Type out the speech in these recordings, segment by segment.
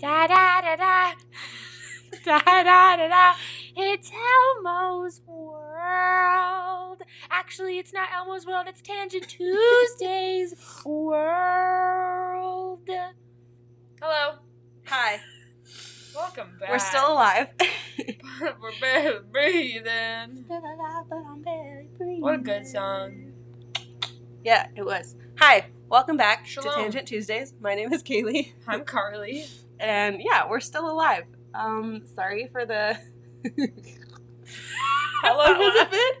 Da da da da. Da da da da. It's Elmo's World. Actually, it's not Elmo's World, it's Tangent Tuesday's World. Hello. Hi. Welcome back. We're still alive. We're barely breathing. Still alive, but I'm barely breathing. What a good song. yeah, it was. Hi. Welcome back Shalom. to Tangent Tuesdays. My name is Kaylee. I'm Carly. And yeah, we're still alive. Um, sorry for the How long has it been?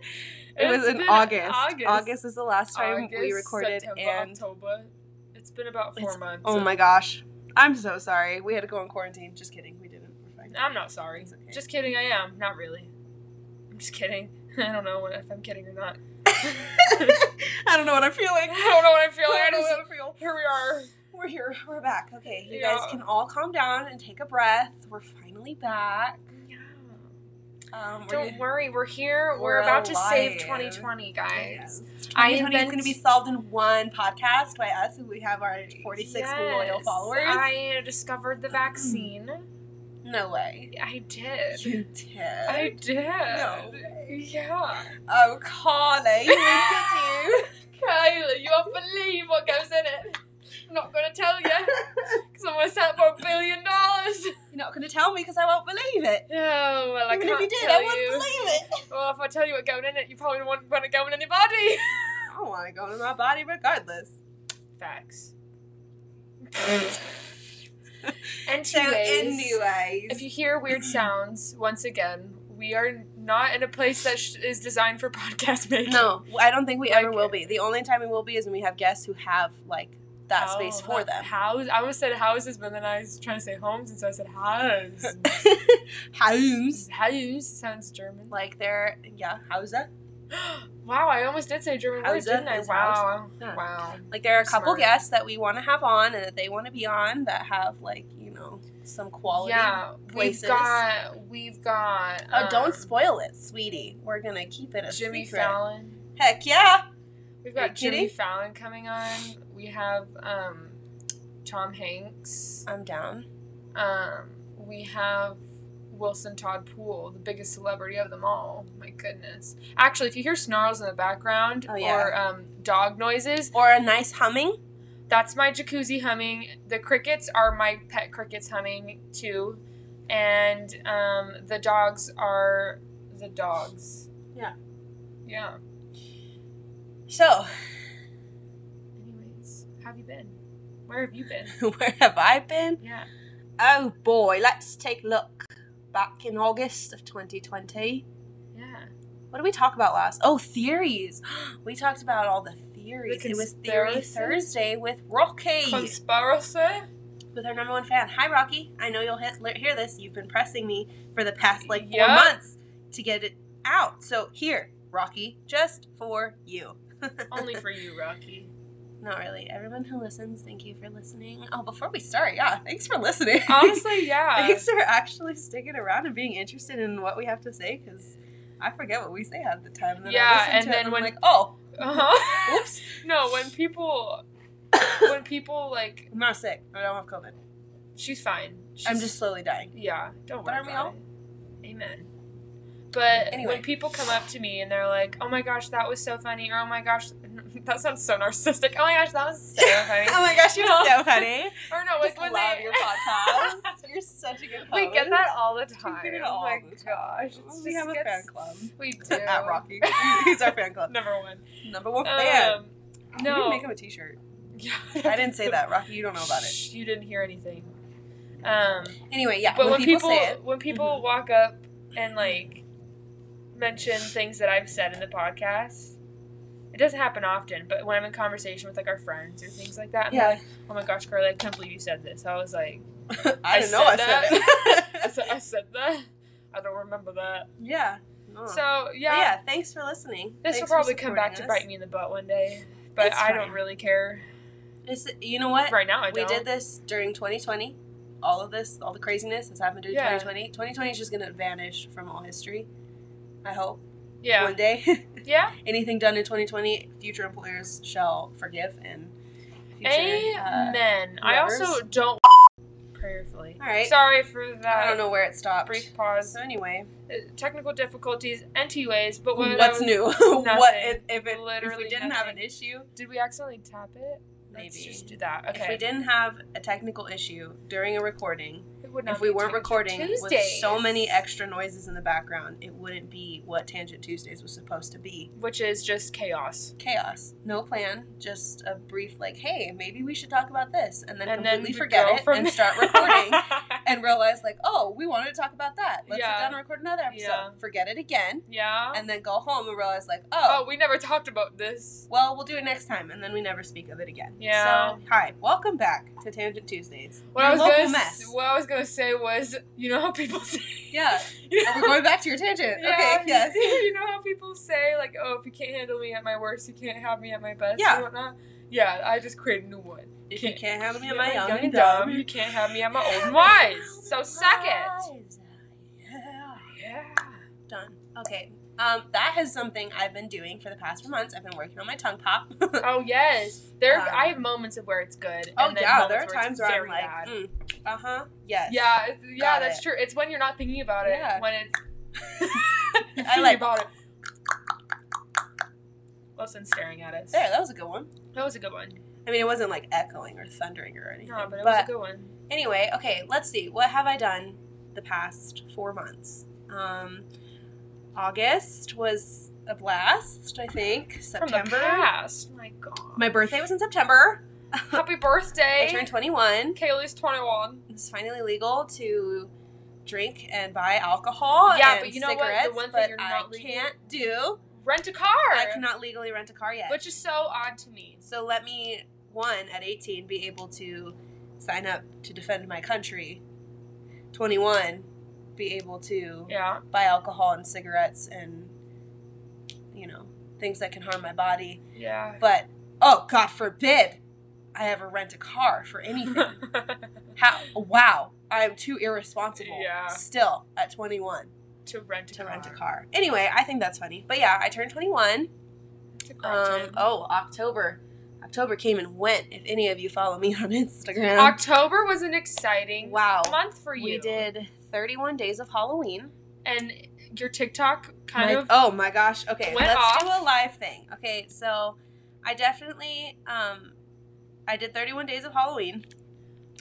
It was in August. August. August is the last time we recorded September, and October. It's been about four months. Oh my gosh. I'm so sorry. We had to go in quarantine. Just kidding. We didn't. We're fine. I'm not sorry. Okay. Just kidding. I am. Not really. I'm just kidding. I don't know if I'm kidding or not. I don't know what I'm feeling. I don't know what I'm feeling. I I don't know what I feel. here we are. We're here. We're back. Okay, you Yeah. guys can all calm down and take a breath. We're finally back. Um, we're Don't worry, we're here. We're, We're about to save 2020, guys. I I am going to be solved in one podcast by us, and we have our 46 loyal followers. I discovered the vaccine. No way. I did. You did. I did. No way. Yeah. Oh, Carly, look at you. Kyla, you won't believe what goes in it. I'm not going to tell you because I'm going to sell it for a billion dollars. You're not going to tell me because I won't believe it. Oh, well, I Even can't if you did, I wouldn't you. believe it. Well, if I tell you what's going in it, you probably won't want to go in anybody. I don't want to go in my body regardless. Facts. And so, Anyways, if you hear weird sounds, once again, we are not in a place that sh- is designed for podcast making. No, I don't think we ever Like- will be. The only time we will be is when we have guests who have like that Oh, space for them. House. I almost said houses, but then I was trying to say homes, and so I said house. Homes. house sounds German. Like they're yeah, Hause. wow, I almost did say German words, didn't I? Wow. Yeah. Wow. Like there are a couple Smart. guests that we want to have on and that they want to be on that have like, you know, some quality. Yeah, places. we've got we've got. Oh, don't um, spoil it, sweetie. We're gonna keep it a Jimmy secret. Fallon. Heck yeah. We've got Jimmy? Fallon coming on. We have um, Tom Hanks. I'm down. Um, we have Wilson Todd Poole, the biggest celebrity of them all. My goodness. Actually, if you hear snarls in the background Oh, yeah. or um, dog noises, Or a nice humming. that's my jacuzzi humming. The crickets are my pet crickets humming too. And um, the dogs are the dogs. Yeah. Yeah. So, Anyways, how have you been? Where have you been? where have I been? Yeah. Oh boy, let's take a look back in August of 2020. Yeah. What did we talk about last? Oh, theories. We talked about all the theories. The it was Theory? Thursday with Rocky, Conspiracy? with our number one fan. Hi, Rocky. I know you'll hit, hear this. You've been pressing me for the past like four Yeah. months to get it out. So here, Rocky, just for you. Only for you, Rocky. Not really. Everyone who listens, thank you for listening. Oh, before we start, yeah, thanks for listening. Honestly, yeah. thanks for actually sticking around and being interested in what we have to say because I forget what we say half the time. And then Yeah, and then I'm when- like, oh, Uh-huh. oops, no, when people when people like I'm not sick. I don't have COVID. she's fine. She's, I'm just slowly dying. Yeah, don't But worry aren't we all? it. Amen. But Anyway. when people come up to me and they're like, "Oh my gosh, that was so funny," or "Oh my gosh, that sounds so narcissistic," "Oh my gosh, that was so funny," oh my gosh, you're No. so funny. or no, just when love they your podcast. You're such a good host. we get that all the time. get it oh my the gosh, we have a gets- fan club. We do. At Rocky. He's our fan club. Number one. Number one fan. Um, We no. need to make him a t-shirt. Yeah. I didn't say that, Rocky. You don't know about it. You didn't hear anything. Um, Anyway, yeah. but when, when, people, people, say it, when people Mhm. walk up and like mention things that I've said in the podcast, it doesn't happen often. But when I'm in conversation with like our friends or things like that, and yeah, like, "Oh my gosh, Carly, I can't believe you said this." I was like, I didn't know I said said I it. said, I said that. I don't remember that. yeah. No. So But yeah, yeah, thanks for listening. this Thanks will probably come back to bite me in the butt one day. But It's I don't really care us. It's, you know what? right now. I we don't. did this during 2020. All of this, all the craziness that's happened during Yeah. 2020. 2020 is just going to vanish from all history. I hope. Yeah. One day. Yeah. Anything done in 2020, future employers shall forgive and future. uh, Amen. I also don't prayerfully. All right. Sorry for that. I don't know where it stopped. Brief pause. So anyway, Uh, Technical difficulties, NT but what what's new? what if, if, it, if Literally we didn't have an issue? Did we accidentally tap it? Let's Maybe. just do that. Okay. If we didn't have a technical issue during a recording, would if we weren't recording with so many extra noises in the background, it wouldn't be what Tangent Tuesdays was supposed to be. which is just chaos. Chaos. No plan, just a brief like, hey, maybe we should talk about this and then and completely we forget it and start recording and realize like, oh, we wanted to talk about that. Let's Yeah. sit down and record another episode. Yeah. Forget it again. yeah. And then go home and realize like, oh, oh, we never talked about this. well, we'll do it next time, and then we never speak of it again. Yeah. So, hi, welcome back to Tangent Tuesdays. What Your I was gonna mess. what I was gonna say was, you know how people say, Yeah. You Oh, we're going back to your tangent. Yeah, Okay. Yes. You know how people say like, "Oh, if you can't handle me at my worst, you can't have me at my best." Yeah. And whatnot. Yeah, I just created a new one. If you can't handle me at my young, young and dumb, you can't have me at my old and wise. So suck it. Yeah. Yeah. Done. Okay. Um, that is something I've been doing for the past few months. I've been working on my tongue pop. Oh yes, there. Um, I have moments of where it's good. oh and then yeah, there are where times where I'm like, mm, uh huh, yes. Yeah, it's, yeah, Got that's it. true. It's when you're not thinking about it. Yeah. When it's I like- about it. Wilson staring at us. There, that was a good one. That was a good one. I mean, it wasn't like echoing or thundering or anything. No, but it was a good one. anyway, okay, let's see. What have I done the past four months? Um, August was a blast, I think. From the September. past. My God. My birthday was in September. Happy birthday. I turned 21. Kaylee's 21. It's finally legal to drink and buy alcohol Yeah, and but you know what? The one thing you're I legal- can't do. Rent a car. I cannot legally rent a car yet. Which is so odd to me. so let me, one, at 18, be able to sign up to defend my country. 21, be able to Yeah. buy alcohol and cigarettes and, you know, things that can harm my body. Yeah. But, oh, God forbid I ever rent a car for anything. How, wow, I am too irresponsible Yeah. still at 21 to rent a to car. rent a car. Anyway, I think that's funny. But yeah, I turned 21. Um, oh, October. October came and went. If any of you follow me on Instagram. October was an exciting wow. month for you. We did 31 days of Halloween. And your TikTok kind My- of oh my gosh. Okay, went let's off. do a live thing. Okay, so I definitely um I did 31 days of Halloween.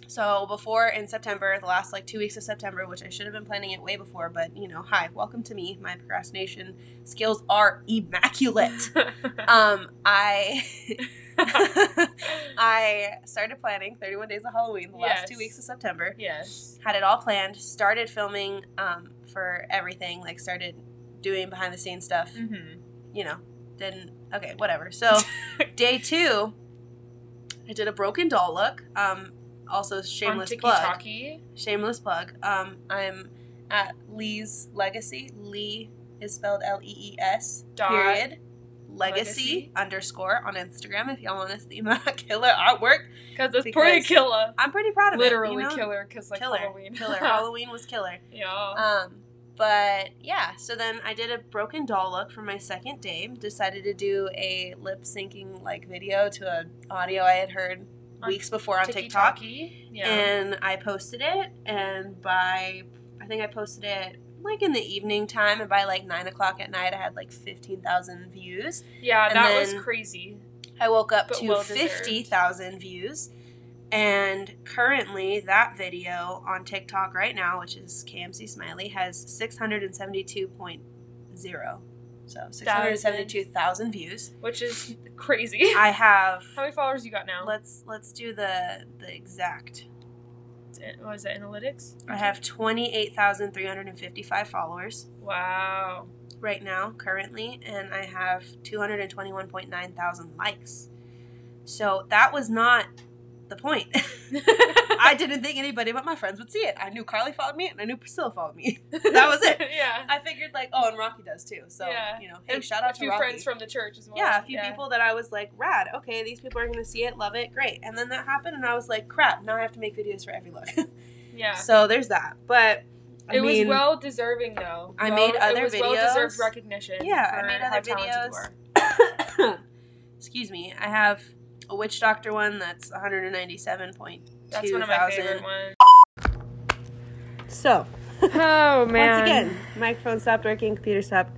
So before in September, the last like two weeks of September, which I should have been planning it way before, but you know, hi, welcome to me. My procrastination skills are immaculate. um, I I started planning 31 days of Halloween the last two weeks of September. Yes. had it all planned started filming um, for everything like started doing behind the scenes stuff. Mm-hmm. you know didn't okay whatever. So day two i did a broken doll look um also shameless plug. Shameless plug. Um i'm at lee's legacy. Lee is spelled l-e-e-s period legacy, legacy. underscore on instagram if y'all want to see my killer artwork Because it's Because pretty killer. i'm pretty proud of Literally it you know? killer, because like killer Halloween. killer halloween was killer yeah. Um, but yeah, so then I did a broken doll look for my second day. Decided to do a lip syncing like video to an audio I had heard weeks before on TikTok, Yeah. and I posted it. And by I think I posted it like in the evening time, and by like nine o'clock at night, I had like fifteen thousand views. yeah, and that was crazy. I woke up to well-deserved. fifty thousand views. And currently, that video on TikTok right now, which is KMC Smiley, has 672.0. So 672,000 views. Which is crazy. I have How many followers you got now? let's let's do the the exact. What is it, analytics? I have 28,355 followers Wow. right now currently and I have 221.9 thousand likes. So that was not the point. I didn't think anybody but my friends would see it. I knew Carly followed me and I knew Priscilla followed me. That was it. yeah. I figured like, oh, and Rocky does too. So Yeah. you know, hey, And shout out a to few Rocky. friends from the church as well. yeah, a few people that I was like, rad. Okay, these people are gonna see it, love it, great. And then that happened, and I was like, crap. Now I have to make videos for every look. Yeah. so there's that. But I it mean, was well deserving though. I Well- made other it was well deserved recognition. Yeah, I made other videos. excuse me. I have a witch doctor one that's 197.2 That's one of my favorite ones. So, Oh man. once again, microphone stopped working, computer stopped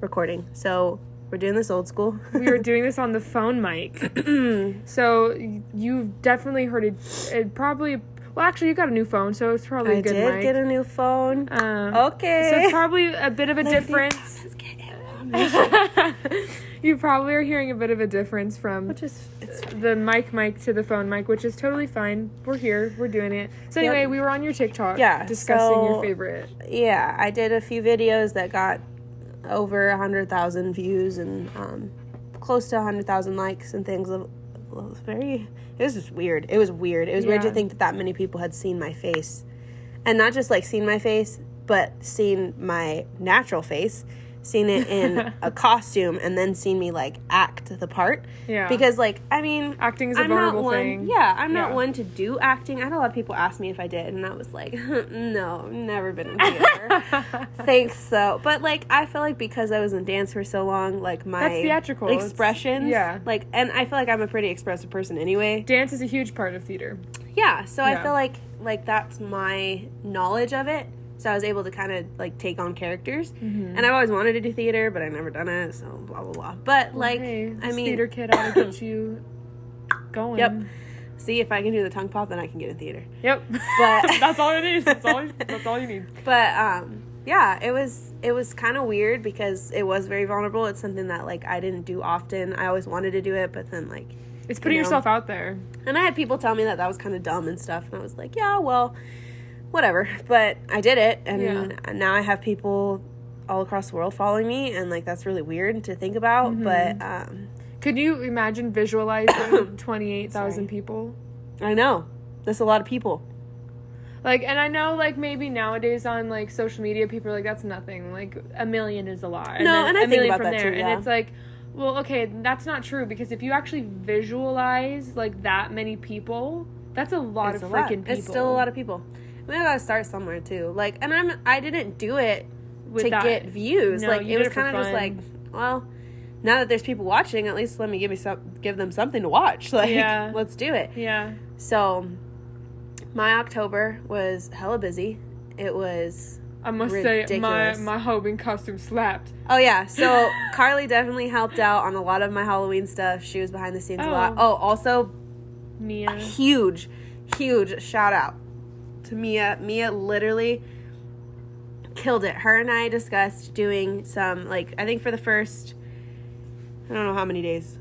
recording. So, we're doing this old school. we were doing this on the phone mic. so you've definitely heard it. It probably. Well, actually, you got a new phone, so it's probably I a good did mic. get a new phone. um, okay. So it's probably a bit of a Lady, difference. let's get information. you probably are hearing a bit of a difference from Which is the mic mic to the phone mic, which is totally fine. We're here. We're doing it. So Yep. anyway, we were on your TikTok, Yeah, discussing so- your favorite. yeah, I did a few videos that got over a hundred thousand views and um, close to a hundred thousand likes and things. It was very. It was just weird. It was weird. It was weird to think that that many people had seen my face, and not just like seen my face, but seen my natural face, seen it in a costume, and then seen me like act the part. Yeah. Because like I mean, Acting is a I'm not vulnerable one. thing. Yeah, I'm not Yeah. one to do acting. I had a lot of people ask me if I did, and I was like, no, never been in theater. Thanks, so. But like, I feel like because I was in dance for so long, like my That's theatrical. It's- expressions, yeah. like, and I feel like I'm a pretty expressive person anyway. Dance is a huge part of theater. Yeah, so I feel like like that's my knowledge of it. So I was able to kind of like take on characters, Mm-hmm. and I've always wanted to do theater, but I've never done it. So blah blah blah. But like, hey, I mean, theater kid ought to get you going. Yep. see if I can do the tongue pop, then I can get in theater. Yep. But- that's all it is. That's all. That's all you need. but um yeah it was it was kind of weird because it was very vulnerable it's something that like i didn't do often i always wanted to do it but then like It's putting You know. yourself out there. and i had people tell me that that was kind of dumb and stuff and i was like yeah well whatever but i did it and Yeah. now i have people all across the world following me and like that's really weird to think about Mm-hmm. but um Could you imagine visualizing twenty-eight Sorry. thousand people? i know that's a lot of people Like, and I know, like, maybe nowadays on like social media, people are like, "That's nothing." Like, a million is a lot. No, then and I a think million about that too, And it's like, well, okay, that's not true because if you actually visualize like that many people, that's a lot it's of a lot. freaking people. it's still a lot of people we gotta start somewhere too like and i'm i didn't do it With to that. get views. No, like it was kind of just like, well, now that there's people watching, at least let me give me some, give them something to watch. Like, Yeah. let's do it. Yeah. So, my October was hella busy. It was. I must say, my my Halloween costume slapped. Oh yeah, so Carly definitely helped out on a lot of my Halloween stuff. She was behind the scenes a lot. Oh. Oh, also Mia. huge, huge shout out to Mia. Mia literally killed it. Her and I discussed doing some, like, I think for the first, I don't know how many days.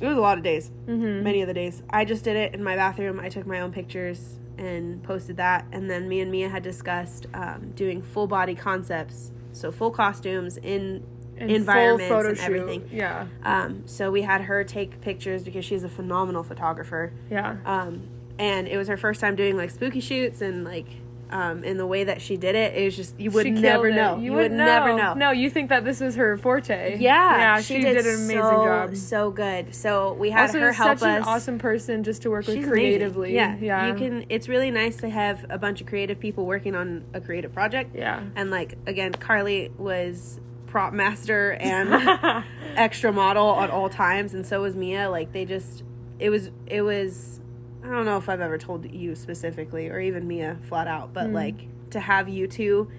It was a lot of days, Mm-hmm. many of the days. I just did it in my bathroom. I took my own pictures and posted that. And then me and Mia had discussed um, doing full body concepts, so full costumes in And environments and shoot. everything. Yeah. Um, so we had her take pictures because she's a phenomenal photographer. Yeah. Um, and it was her first time doing like spooky shoots and like um, in the way that she did it, it was just you would She never know. You, would never know. No, you think that this was her forte. Yeah, Yeah, she, did, an amazing so, job. So good. So we had also, her help such us. an awesome person just to work with creatively. amazing. Yeah, Yeah. You can. It's really nice to have a bunch of creative people working on a creative project. Yeah. And like again, Carly was prop master and extra model at all times, and so was Mia. Like they just, it was, it was. I don't know if I've ever told you specifically, or even Mia flat out, but like to have you two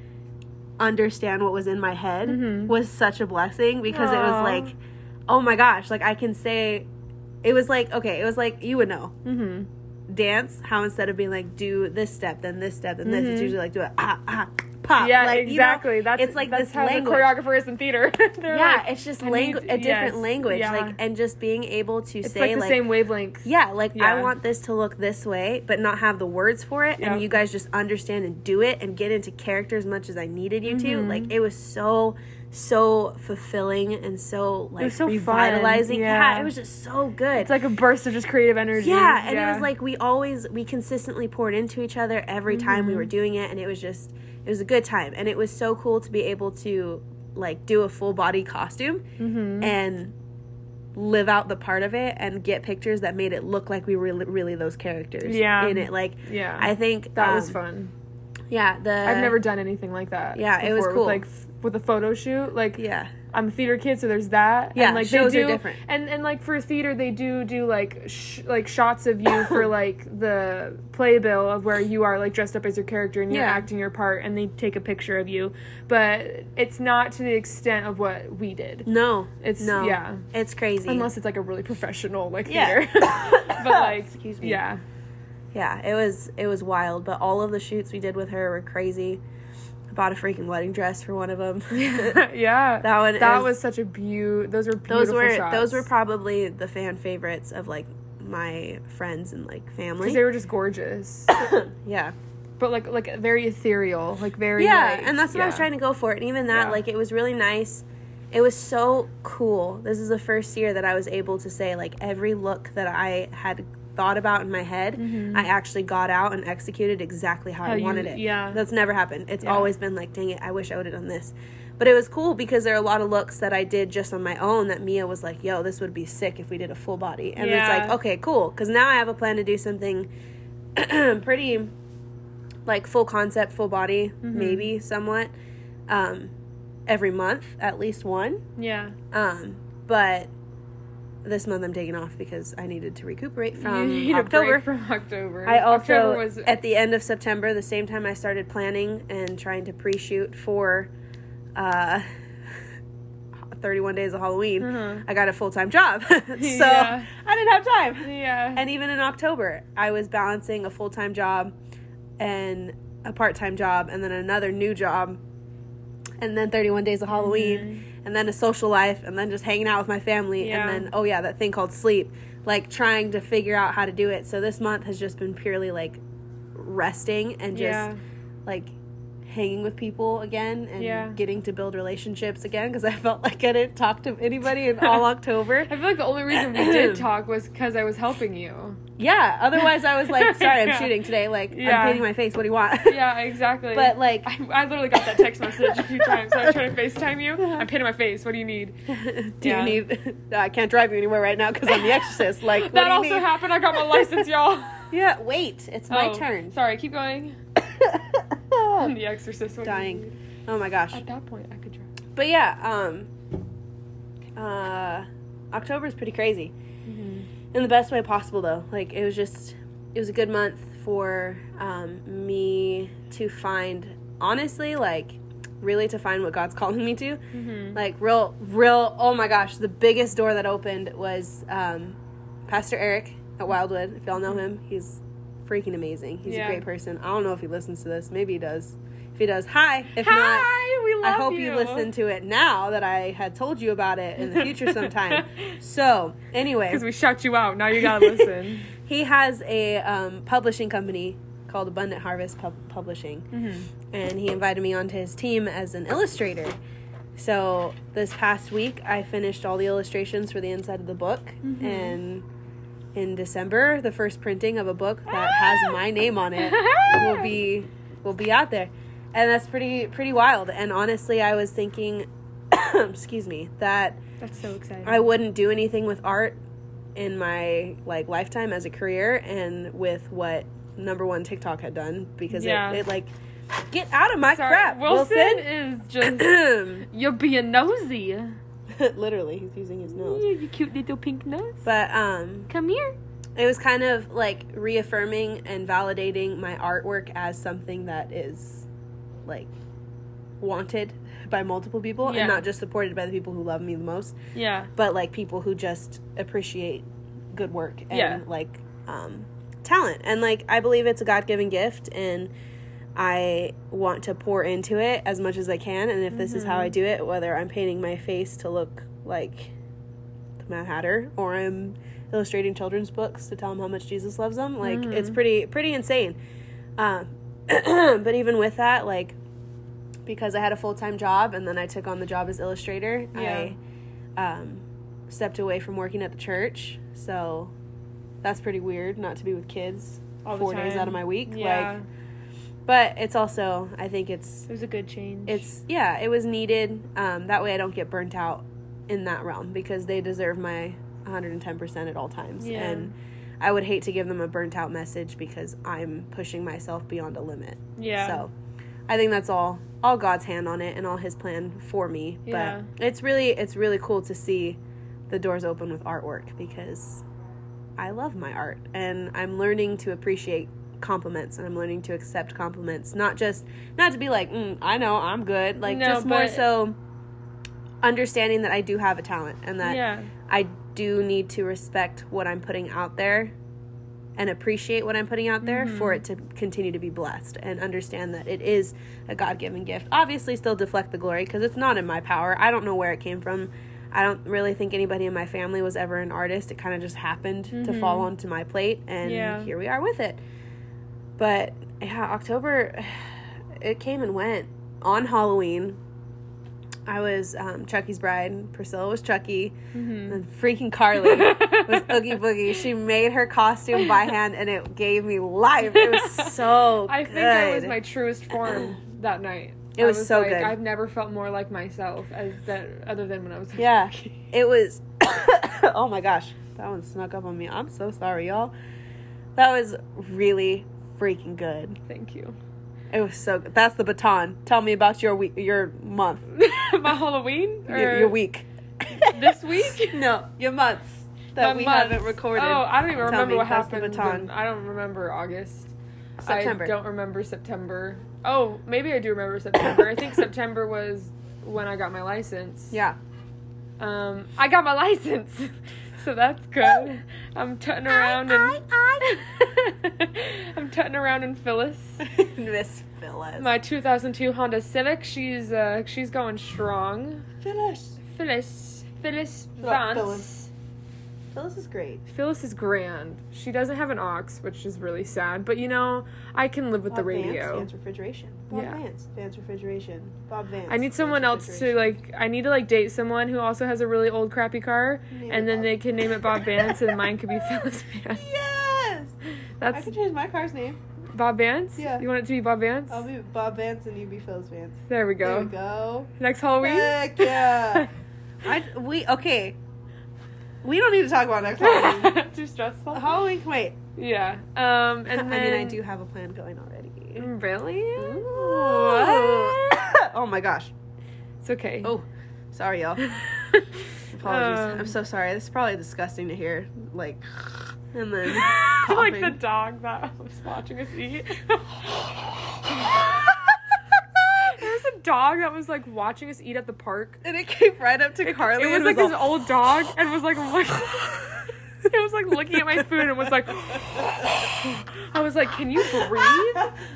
understand what was in my head Mhm. was such a blessing because it was like, oh my gosh, like I can say, it was like okay, it was like you would know mm-hmm. dance how instead of being like do this step then this step then this it's Mhm. usually like do it ah ah pop Yeah, like, you know, exactly. that's it's like that's this how language. the choreographer is in theater. Yeah like, it's just language a different yes, language yeah. like and just being able to it's say like the like same wavelength. yeah like i want this to look this way but not have the words for it Yeah. and you guys just understand and do it and get into character as much as i needed you to Mhm. like it was so so fulfilling and so like was so revitalizing yeah. yeah it was just so good It's like a burst of just creative energy. yeah, and it was like we always we consistently poured into each other every time we Mhm. were doing it, and it was just it was a good time, and it was so cool to be able to like do a full body costume hmm and live out the part of it and get pictures that made it look like we were really, really those characters Yeah. in it. Like yeah. I think that was um, fun. Yeah, the I've never done anything like that. yeah, it was cool. With like f- with a photo shoot, like yeah I'm a theater kid, so there's that. Yeah, and, like shows they are do, different. And and like for theater, they do do like sh- like shots of you for like the playbill of where you are like dressed up as your character and you're Yeah. acting your part, and they take a picture of you. But it's not to the extent of what we did. No, It's no, yeah. it's crazy. Unless it's like a really professional like Yeah. theater. but like Excuse me. yeah. Yeah, it was it was wild. But all of the shoots we did with her were crazy. I bought a freaking wedding dress for one of them. yeah. That one That was such a beau Those were beautiful those were shots. those were probably the fan favorites of like my friends and like because family. they were just gorgeous, yeah, but like like very ethereal, like very yeah, like- and that's what I was trying to go for. And even that, Yeah. like, it was really nice. It was so cool. This is the first year that I was able to say like every look that I had thought about in my head, I actually got out and executed exactly how, Mm-hmm. How I you- wanted it. yeah. that's never happened. It's Yeah. always been like, dang it, I wish I would have done this. But it was cool because there are a lot of looks that I did just on my own that Mia was like, yo, this would be sick if we did a full body. And it's like, okay, cool. Because now I have a plan to do something pretty like full concept, full body, Mm-hmm. maybe somewhat, um, every month, at least one. Yeah. Um, but this month I'm taking off because I needed to recuperate You from October. from October. I also October was at the end of September, the same time I started planning and trying to pre-shoot for uh 31 days of Halloween. Uh-huh. I got a full-time job. so Yeah. I didn't have time. yeah. And even in October, I was balancing a full-time job and a part-time job and then another new job and then 31 days of Halloween and then a social life and then just hanging out with my family Yeah. and then oh yeah, that thing called sleep. Like trying to figure out how to do it. So this month has just been purely like resting and just Yeah. like hanging with people again and Yeah. getting to build relationships again because I felt like I didn't talk to anybody in all October. I feel like the only reason we did talk was because I was helping you. Yeah, otherwise I was like, sorry, I'm Yeah. shooting today. Like, Yeah. I'm painting my face. What do you want? Yeah, exactly. But, like- I, I literally got that text message a few times. So I trying to FaceTime you. Uh-huh. I'm painting my face. What do you need? do you need? I can't drive you anywhere right now because I'm the exorcist. Like, what that do you also need? happened. I got my license, y'all. Yeah, wait, it's my Oh, turn. Sorry, keep going. I'm the Exorcist. You Dying. Oh my gosh. At that point, I could drive. But yeah, um, uh, October is pretty crazy in the best way possible, though. Like it was just, it was a good month for um, me to find, honestly, like really to find what God's calling me to. Mm-hmm. Like real, real. Oh my gosh, the biggest door that opened was um, Pastor Eric at Wildwood. If y'all know him, he's freaking amazing. He's Yeah. a great person. I don't know if he listens to this. Maybe he does. If he does, hi. If not. Hi, we love I hope you. listen to it now that I had told you about it in the future sometime. so, anyway, Because we shout you out. Now you gotta listen. he has a um, publishing company called Abundant Harvest Pub- Publishing, Mm-hmm. and he invited me onto his team as an illustrator. So, this past week, I finished all the illustrations for the inside of the book, Mm-hmm. and in December, the first printing of a book that has my name on it will be will be out there and that's pretty pretty wild and honestly i was thinking excuse me that That's so exciting. i wouldn't do anything with art in my like lifetime as a career and with what number one tiktok had done because Yeah. it, it like get out of my Sorry, crap Wilson, wilson, is just you're being nosy. literally he's using his nose Yeah, You cute little pink nose. but um Come here. it was kind of like reaffirming and validating my artwork as something that is like wanted by multiple people Yeah. and not just supported by the people who love me the most Yeah. but like people who just appreciate good work and Yeah. like um talent and like i believe it's a god-given gift and i want to pour into it as much as i can and if this is how i Mm-hmm. do it whether i'm painting my face to look like the mad hatter or i'm illustrating children's books to tell them how much jesus loves them like it's Mm-hmm. pretty pretty insane um but even with that like because i had a full-time job and then i took on the job as illustrator Yeah. i um, stepped away from working at the church so that's pretty weird not to be with kids All four days out of my week Yeah. like but it's also i think it's it was a good change. it's yeah it was needed um, that way i don't get burnt out in that realm because they deserve my 110% at all times Yeah. and i would hate to give them a burnt out message because i'm pushing myself beyond a limit yeah. so I think that's all all God's hand on it and all His plan for me. Yeah. But it's really it's really cool to see the doors open with artwork because I love my art and I'm learning to appreciate compliments and I'm learning to accept compliments. Not just not to be like, mm, I know I'm good. Like No, just more so understanding that I do have a talent and that yeah. I do need to respect what I'm putting out there and appreciate what I'm putting out there Mm-hmm. for it to continue to be blessed and understand that it is a God given gift. Obviously, still deflect the glory because it's not in my power. I don't know where it came from. I don't really think anybody in my family was ever an artist. It kind of just happened to fall onto my plate, and Mm-hmm. Yeah. here we are with it. But yeah, October, it came and went. On Halloween, I was um, Chucky's bride. Priscilla was Chucky. Mm-hmm. And freaking Carly was Oogie Boogie. She made her costume by hand and it gave me life. It was so I good. think I was my truest form that night. It I was so like, good. I've never felt more like myself as that other than when I was Yeah. It was Oh my gosh. That one snuck up on me. I'm so sorry, y'all. That was really freaking good. Thank you. It was so good. That's the baton. Tell me about your week your month. My Halloween or Your, your week. this week? no, your months that My we months. haven't recorded. Oh, I don't even Tell remember me, what happened. baton. in- I don't remember August. September. I don't remember September. Oh, maybe I do remember September. I think September was when I got my license. Yeah. Um, I got my license, so that's good. I'm tutting around and I'm tutting around in Phyllis. Miss Phyllis. My 2002 Honda Civic. She's uh, she's going strong. Phyllis. Phyllis, Phyllis Vance. Phyllis. Phyllis is great. Phyllis is grand. She doesn't have an aux, which is really sad. But you know, I can live with the Bob Vance, radio. Vance refrigeration. Bob Yeah. Vance. Vance refrigeration. Bob Vance. I need Vance someone else to like. I need to like date someone who also has a really old crappy car, Name and then Bob. they can name it Bob Vance, and mine could be Phyllis Vance. Yes. That's. I could change my car's name. Bob Vance. Yeah. You want it to be Bob Vance? I'll be Bob Vance and you be Phyllis Vance. there we go. There we go. Next Halloween. Heck yeah. I we okay. We don't need to talk about next Halloween. Too stressful. Halloween. can Wait. Yeah. Um. And I mean, I do have a plan going already. Really? Oh my gosh. It's okay. Oh, sorry, y'all. Apologies. Um, I'm so sorry. This is probably disgusting to hear. Like, and then like the dog that was watching us eat. Was dog that was like watching us eat at the park. and it came right up to Carly. it was like this all- old dog and was like it was like looking at my food and was like I was like, Can you breathe?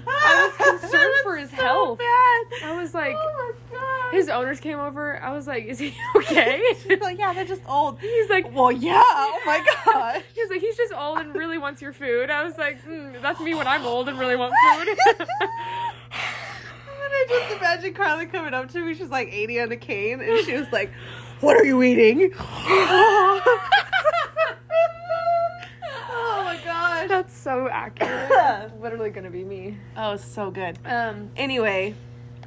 I was concerned for his so health. Bad. I was like oh my god. his owners came over. I was like, Is he okay? She's like, yeah, they're just old. He's like Well, yeah. Oh my god. He was like, he's just old and really wants your food. I was like, mm, that's me when I'm old and really want food. And I just imagine Carly coming up to me. She's like 80 on a cane, and she was like, "What are you eating?" oh my gosh. that's so accurate. That's literally gonna be me. Oh, it's so good. Um. Anyway,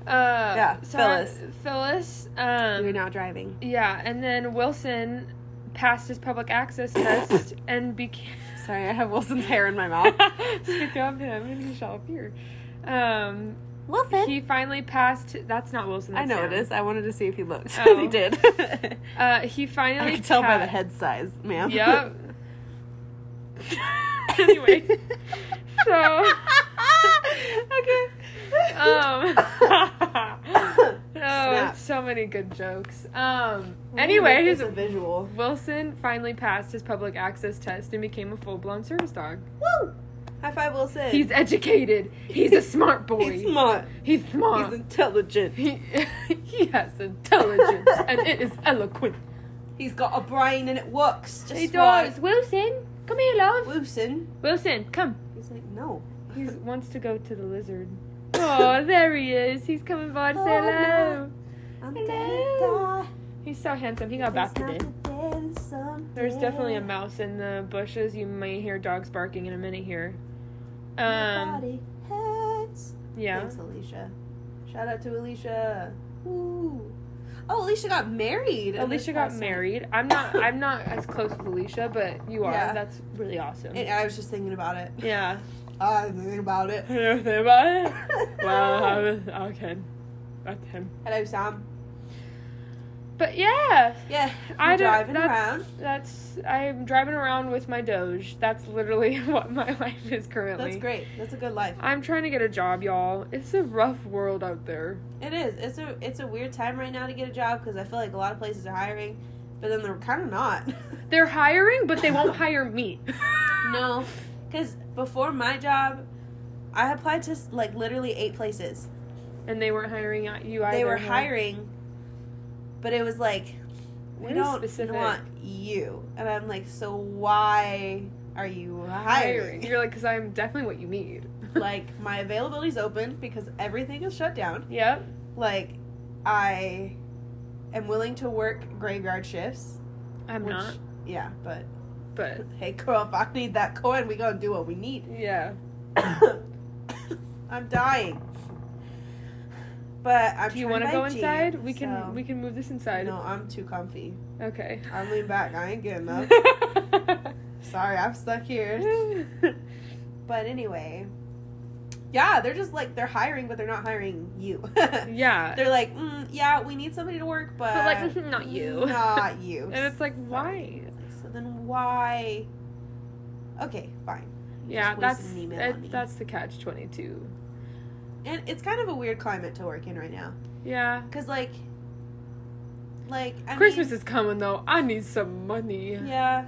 Uh. Yeah, so Phyllis. Phyllis. Um. you're now driving. Yeah, and then Wilson passed his public access test and became. Sorry, I have Wilson's hair in my mouth. Speak of him, and he shall appear. Um. Wilson. He finally passed. That's not Wilson. I That's know it Sam. is. I wanted to see if he looked. Oh. he did. Uh. He finally. I can tell by the head size, ma'am. Yep. anyway, so okay. um oh, so many good jokes. Um We anyway, his a visual. Wilson finally passed his public access test and became a full-blown service dog. Woo! High five, Wilson. He's educated. He's a smart boy. He's smart. He's smart. He's intelligent. he, he has intelligence and it is eloquent. He's got a brain and it works. Just He right. does. Wilson, come here, love. Wilson. Wilson, come. He's like, no. He wants to go to the lizard. Oh, there he is. He's coming by to say Oh, hello. I'm Hello. He's so handsome. He got back today. There's definitely a mouse in the bushes. You may hear dogs barking in a minute here. Um, yeah. Thanks, Alicia. Shout out to Alicia. Woo. Oh, Alicia got married. Alicia got time. married. I'm not. I'm not as close with Alicia, but you are. Yeah. That's really awesome. And I was just thinking about it. yeah. I was thinking about it. You know think about it? well, I was, okay. That's him. Hello, Sam. But yeah, Yeah, I I'm driving that's, around. That's I'm driving around with my Doge. That's literally what my life is currently. That's great. That's a good life. I'm trying to get a job, y'all. It's a rough world out there. It is. It's a it's a weird time right now to get a job because I feel like a lot of places are hiring, but then they're kind of not. They're hiring, but they won't hire me. no, because before my job, I applied to like literally eight places. And they weren't hiring at you either. they were huh? hiring, but it was like we Very don't specific. want you, and I'm like, so why are you hiring. hiring? You're like, because I'm definitely what you need. like my availability's open because everything is shut down. yep. Like I am willing to work graveyard shifts. I'm which- not, Yeah, but but hey, girl, if I need that coin, we gonna do what we need. yeah. I'm dying. But I'm Do you want to go inside? We can so- we can move this inside. No, I'm too comfy. Okay. I lean back. I ain't getting up. Sorry, I'm stuck here. But anyway, yeah, they're just like they're hiring, but they're not hiring you. yeah. they're like, mm, yeah, we need somebody to work, but, But, like, not you. not you. And it's like, why? So then why? Okay, fine. Yeah, that's it, that's the catch twenty two. And it's kind of a weird climate to work in right now, Yeah. cause like, like I Christmas mean, is coming though. I need some money. Yeah,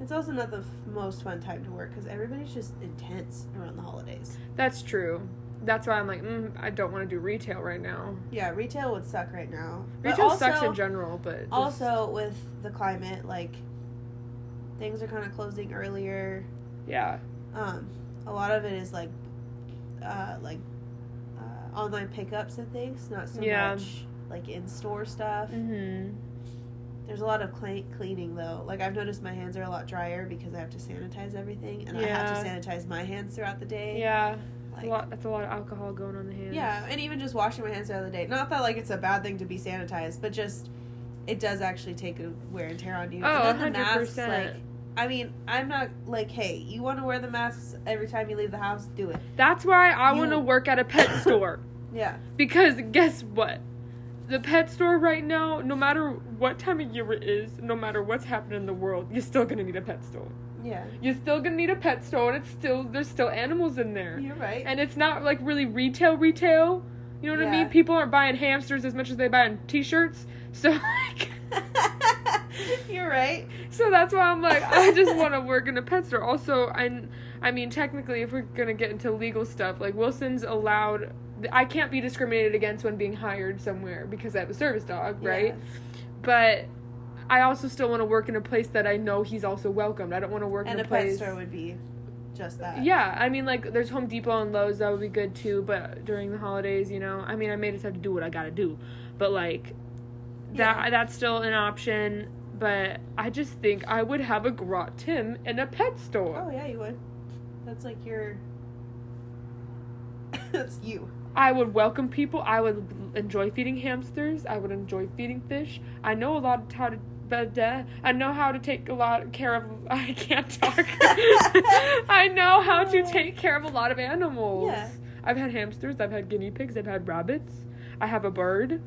it's also not the f- most fun time to work because everybody's just intense around the holidays. That's true. That's why I'm like, mm, I don't want to do retail right now. Yeah, retail would suck right now. Retail also, sucks in general, but just- Also, with the climate, like things are kind of closing earlier. yeah, Um, a lot of it is like, uh, like uh, online pickups and things, not so Yeah. much like in store stuff. hmm There's a lot of cle- cleaning though. Like I've noticed my hands are a lot drier because I have to sanitize everything, and I have to sanitize my hands throughout the day. yeah. Like, a lot. That's a lot of alcohol going on the hands. Yeah, and even just washing my hands the other day. Not that like it's a bad thing to be sanitized, but just it does actually take a wear and tear on you. Oh, and then the masks, 100%. like I mean, I'm not like, hey, you want to wear the masks every time you leave the house? Do it. That's why I You- want to work at a pet store Yeah, because guess what? The pet store right now, no matter what time of year it is, no matter what's happening in the world, you're still gonna need a pet store. yeah, You're still gonna need a pet store, and it's still there's still animals in there. you're right. and it's not like really retail retail. You know what I mean? People aren't buying hamsters as much as they buy t-shirts. So like, you're right. so that's why I'm like, I just want to work in a pet store. Also, I, I mean, technically, if we're gonna get into legal stuff, like Wilson's allowed. I can't be discriminated against when being hired somewhere because I have a service dog, right? Yeah. But I also still want to work in a place that I know he's also welcomed. I don't want to work And in a a, pet place. store would be just that. Yeah, I mean, like, there's Home Depot and Lowe's, that would be good too, but during the holidays, you know, I mean, I may just have to do what I gotta do, but like, that Yeah. that's still an option, but I just think I would have a Grot Tim in a pet store. Oh yeah, you would. That's like your. That's you. I would welcome people, I would enjoy feeding hamsters, I would enjoy feeding fish. I know a lot of how to. But uh, I know how to take a lot of care of. I can't talk. I know how to take care of a lot of animals. Yeah. I've had hamsters. I've had guinea pigs. I've had rabbits. I have a bird.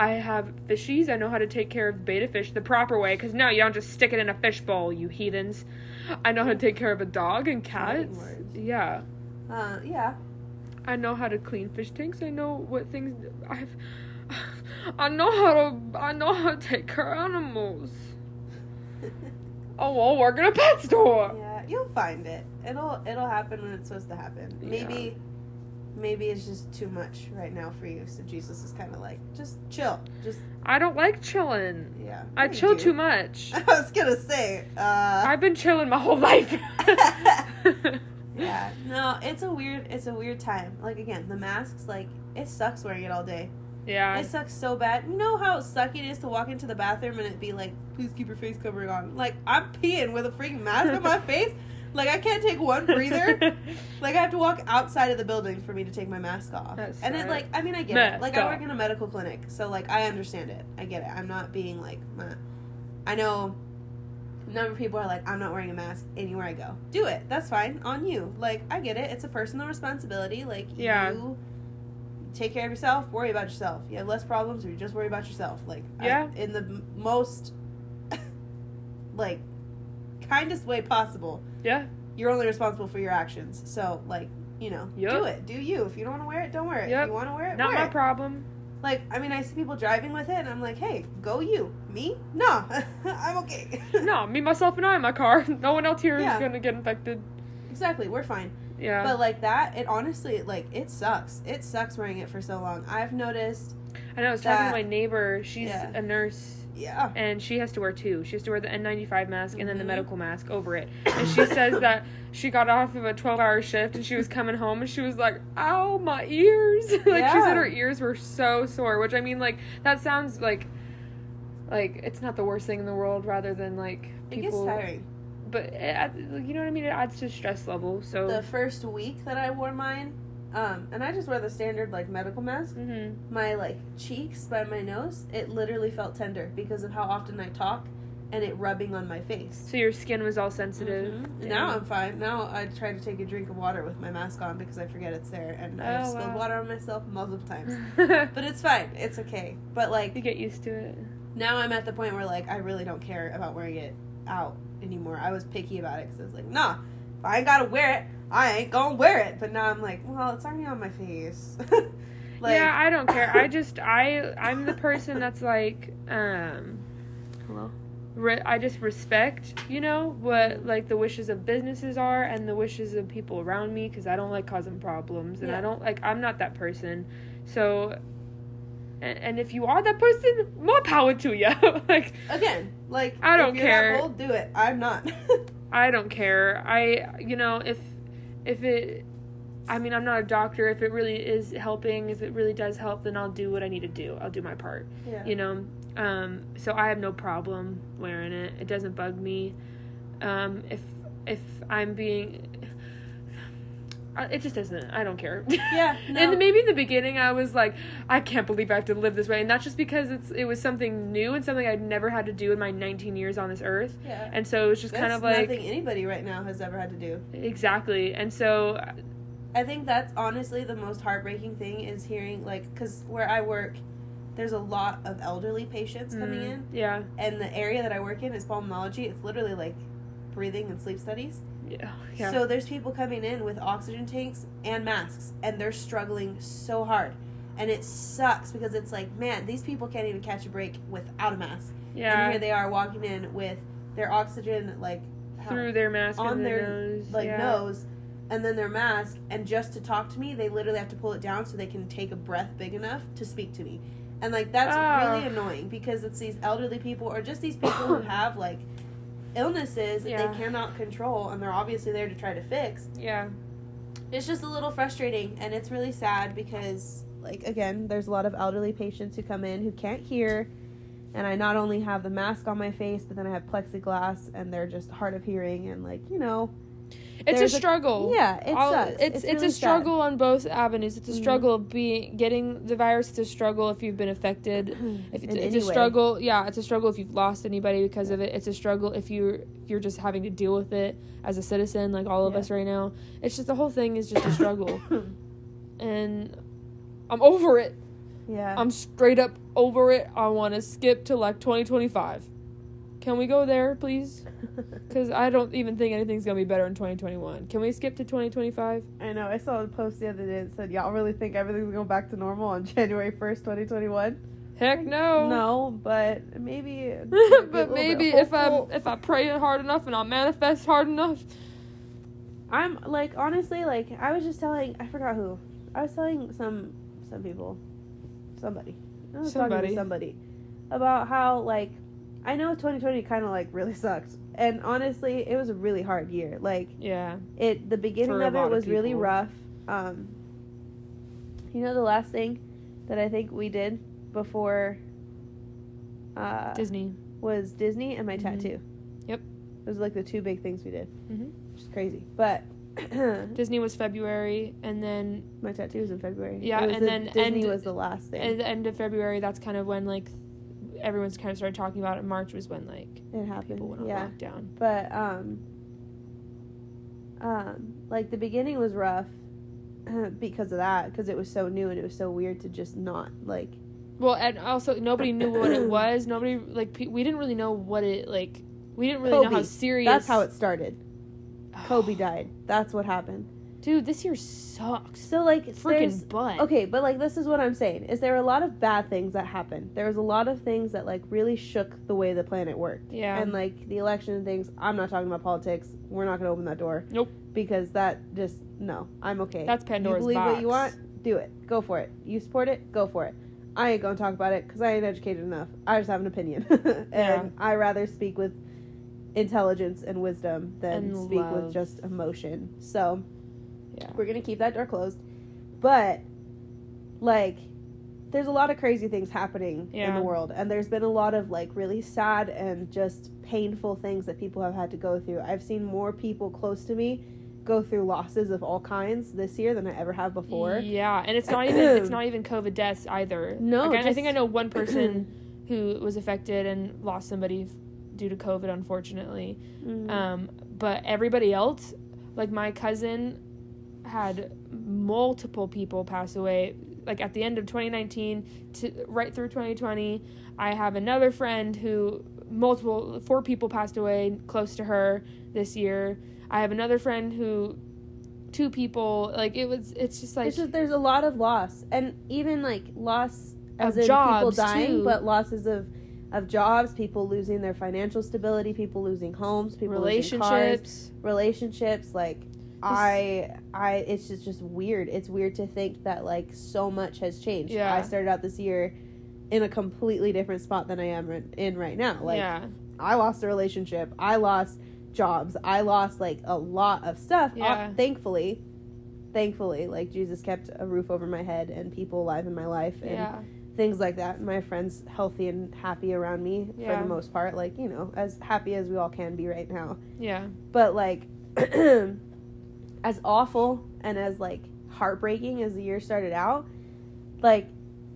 I have fishies. I know how to take care of betta fish the proper way. Cause no, you don't just stick it in a fish bowl, you heathens. I know how to take care of a dog and Fighting cats. Yeah. Uh, yeah. I know how to clean fish tanks. I know what things I've. I know how to. I know how to take care of animals. Oh, well, work in a pet store. Yeah, you'll find it. It'll it'll happen when it's supposed to happen. Maybe maybe it's just too much right now for you. So Jesus is kind of like, just chill. Just I don't like chilling. yeah. I chill do. too much. I was gonna say. Uh, I've been chilling my whole life. yeah. No, it's a weird it's a weird time. Like again, the masks. Like it sucks wearing it all day. yeah. It sucks so bad. You know how sucky it is to walk into the bathroom and it be like, please keep your face covering on. Like I'm peeing with a freaking mask on my face. Like I can't take one breather. Like I have to walk outside of the building for me to take my mask off. That's and it like I mean I get Mask it. Like I work in a medical clinic, so like I understand it. I get it. I'm not being like meh. I know number of people are like, I'm not wearing a mask anywhere I go. Do it. That's fine. On you. Like, I get it. It's a personal responsibility. Like, Yeah. you take care of yourself, worry about yourself. You have less problems, or you just worry about yourself. Like, I- Yeah. in the m- most, like, kindest way possible. Yeah. You're only responsible for your actions. So, like, you know, Yup. do it. Do you. If you don't want to wear it, don't wear it. Yep. If you want to wear it, Not my it. problem. Like, I mean, I see people driving with it, and I'm like, hey, go you. Me? No, I'm okay. No, me, myself, and I in my car. No one else here is Yeah. gonna get infected. exactly, we're fine. Yeah. But like that, it honestly, like, it sucks. It sucks wearing it for so long. I've noticed, I know. I was talking to my neighbor. She's Yeah. a nurse. Yeah. and she has to wear two. She has to wear the N95 mask and then the Mhm. medical mask over it. And she says that she got off of a 12 hour shift and she was coming home and she was like, ow, my ears. like, she said her ears were so sore, which I mean, like, that sounds like, like, it's not the worst thing in the world rather than, like, It gets people. tiring. But, it, you know what I mean? It adds to stress level, so. The first week that I wore mine, um, and I just wear the standard, like, medical mask, hmm my, like, cheeks by my nose, it literally felt tender because of how often I talk and it rubbing on my face. So your skin was all sensitive. Mhm. Now I'm fine. Now I try to take a drink of water with my mask on because I forget it's there, and I've Oh, spilled wow. water on myself multiple times. But it's fine. It's okay. But like you get used to it. now, I'm at the point where like I really don't care about wearing it out anymore. I was picky about it because I was like, nah, if I ain't gotta wear it, I ain't gonna wear it. But now I'm like, well, it's already on my face. like, yeah, I don't care. I just I I'm the person that's like um hello. re- I just respect, you know, what like the wishes of businesses are and the wishes of people around me because I don't like causing problems and I don't like I'm not that person. So and, and if you are that person, more power to you. like Again, like I don't if you're care. That bold, do it. I'm not. I don't care. I you know, if if it I mean, I'm not a doctor. If it really is helping, if it really does help, then I'll do what I need to do. I'll do my part. yeah. you know um so i have no problem wearing it it doesn't bug me um if if i'm being it just doesn't i don't care Yeah, no. and maybe in the beginning i was like i can't believe i have to live this way and that's just because it's it was something new and something i'd never had to do in my 19 years on this earth yeah. and so it was just That's kind of like nothing anybody right now has ever had to do. exactly and so I think that's honestly the most heartbreaking thing is hearing like because where I work, there's a lot of elderly patients coming mm, in, yeah and the area that I work in is pulmonology. It's literally like breathing and sleep studies. Yeah yeah So there's people coming in with oxygen tanks and masks, and they're struggling so hard, and it sucks because it's like, man, these people can't even catch a break without a mask, Yeah. and yeah here they are walking in with their oxygen like how- through their mask on and their, nose like yeah. nose and then their mask and just to talk to me they literally have to pull it down so they can take a breath big enough to speak to me and like that's Ah. really annoying because it's these elderly people or just these people who have like illnesses that Yeah. they cannot control and they're obviously there to try to fix yeah it's just a little frustrating and it's really sad because like again there's a lot of elderly patients who come in who can't hear and i not only have the mask on my face but then i have plexiglass and they're just hard of hearing and like you know it's a struggle yeah it All- sucks It's it's, really a sad. struggle on both avenues. It's a Mhm. struggle of being getting the virus. It's a struggle if you've been affected. If it's, it's a way. struggle, yeah, it's a struggle if you've lost anybody because of it. It's a struggle if you're if you're just having to deal with it as a citizen, like all of Yeah. us right now. It's just the whole thing is just a struggle, and I'm over it. yeah I'm straight up over it. I want to skip to like 2025. Can we go there, please? Because I don't even think anything's gonna be better in 2021. Can we skip to 2025? I know. I saw a post the other day that said, "Y'all really think everything's going back to normal on January first, 2021?" Heck no. No, but maybe. it might be a little but maybe if I if I pray hard enough and I manifest hard enough. I'm like honestly like I was just telling I forgot who I was telling some some people somebody I was talking Somebody. to somebody about how like I know 2020 kind of like really sucked and honestly it was a really hard year like Yeah. it the beginning For of it of was really rough um you know the last thing that i think we did before uh Disney. was disney and my Mhm. tattoo Yep. those are like the two big things we did Mhm. which is crazy but Disney was February, and then my tattoo was in february Yeah, and the- then disney end- was the last thing at the end of February, that's kind of when like everyone's kind of started talking about it. March was when like it happened. people went on yeah. lockdown. But um um like the beginning was rough because of that because it was so new and it was so weird to just not like Well, and also nobody knew what it was. Nobody like pe- we didn't really know what it like. We didn't really know how Kobe. serious. that's how it started. Kobe died. That's what happened. Dude, this year sucks. So like Freaking butt. Okay, but like this is what I'm saying is there a lot of bad things that happened. There was a lot of things that like really shook the way the planet worked. Yeah. And like the election and things, I'm not talking about politics. We're not going to open that door. Nope. Because that just no, I'm okay. That's Pandora's You believe what you want? Do it. Go for it. You support it? Go for it. I ain't going to talk about it cuz I ain't educated enough. I just have an opinion. and Yeah. I rather speak with intelligence and wisdom than And speak love. with just emotion. So, Yeah. we're gonna keep that door closed. But like there's a lot of crazy things happening in the world and there's been a lot of like really sad and just painful things that people have had to go through. I've seen more people close to me go through losses of all kinds this year than I ever have before. Yeah, and it's not even it's not even COVID deaths either. No, Like, I- I think I know one person who was affected and lost somebody due to COVID, unfortunately. Mm. Um, but everybody else, like my cousin, had multiple people pass away. Like at the end of 2019 to right through 2020, I have another friend who multiple four people passed away close to her this year. I have another friend who two people like it was it's just like it's just there's a lot of loss and even like loss as Of in people dying too. but losses of of jobs people losing their financial stability people losing homes people losing cars relationships. relationships like i i it's just just weird it's weird to think that like so much has changed Yeah. i started out this year in a completely different spot than i am in right now like yeah. i lost a relationship i lost jobs i lost like a lot of stuff Uh, Yeah. thankfully thankfully like jesus kept a roof over my head and people alive in my life and Yeah. things like that my friends healthy and happy around me for the most part like you know as happy as we all can be right now Yeah. but like as awful and as like heartbreaking as the year started out like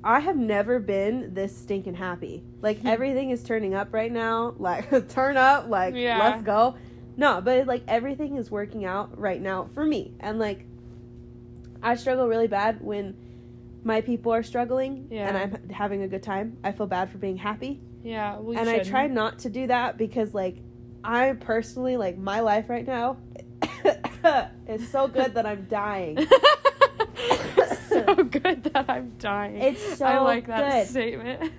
i have never been this stinking happy like hmm. everything is turning up right now like turn up like Yeah. let's go no but like everything is working out right now for me and like i struggle really bad when my people are struggling Yeah. and i'm having a good time i feel bad for being happy Yeah. Well, and I shouldn't. try not to do that because like I personally like my life right now is so good that I'm dying. It's so good that I'm dying. It's so I like that good. statement.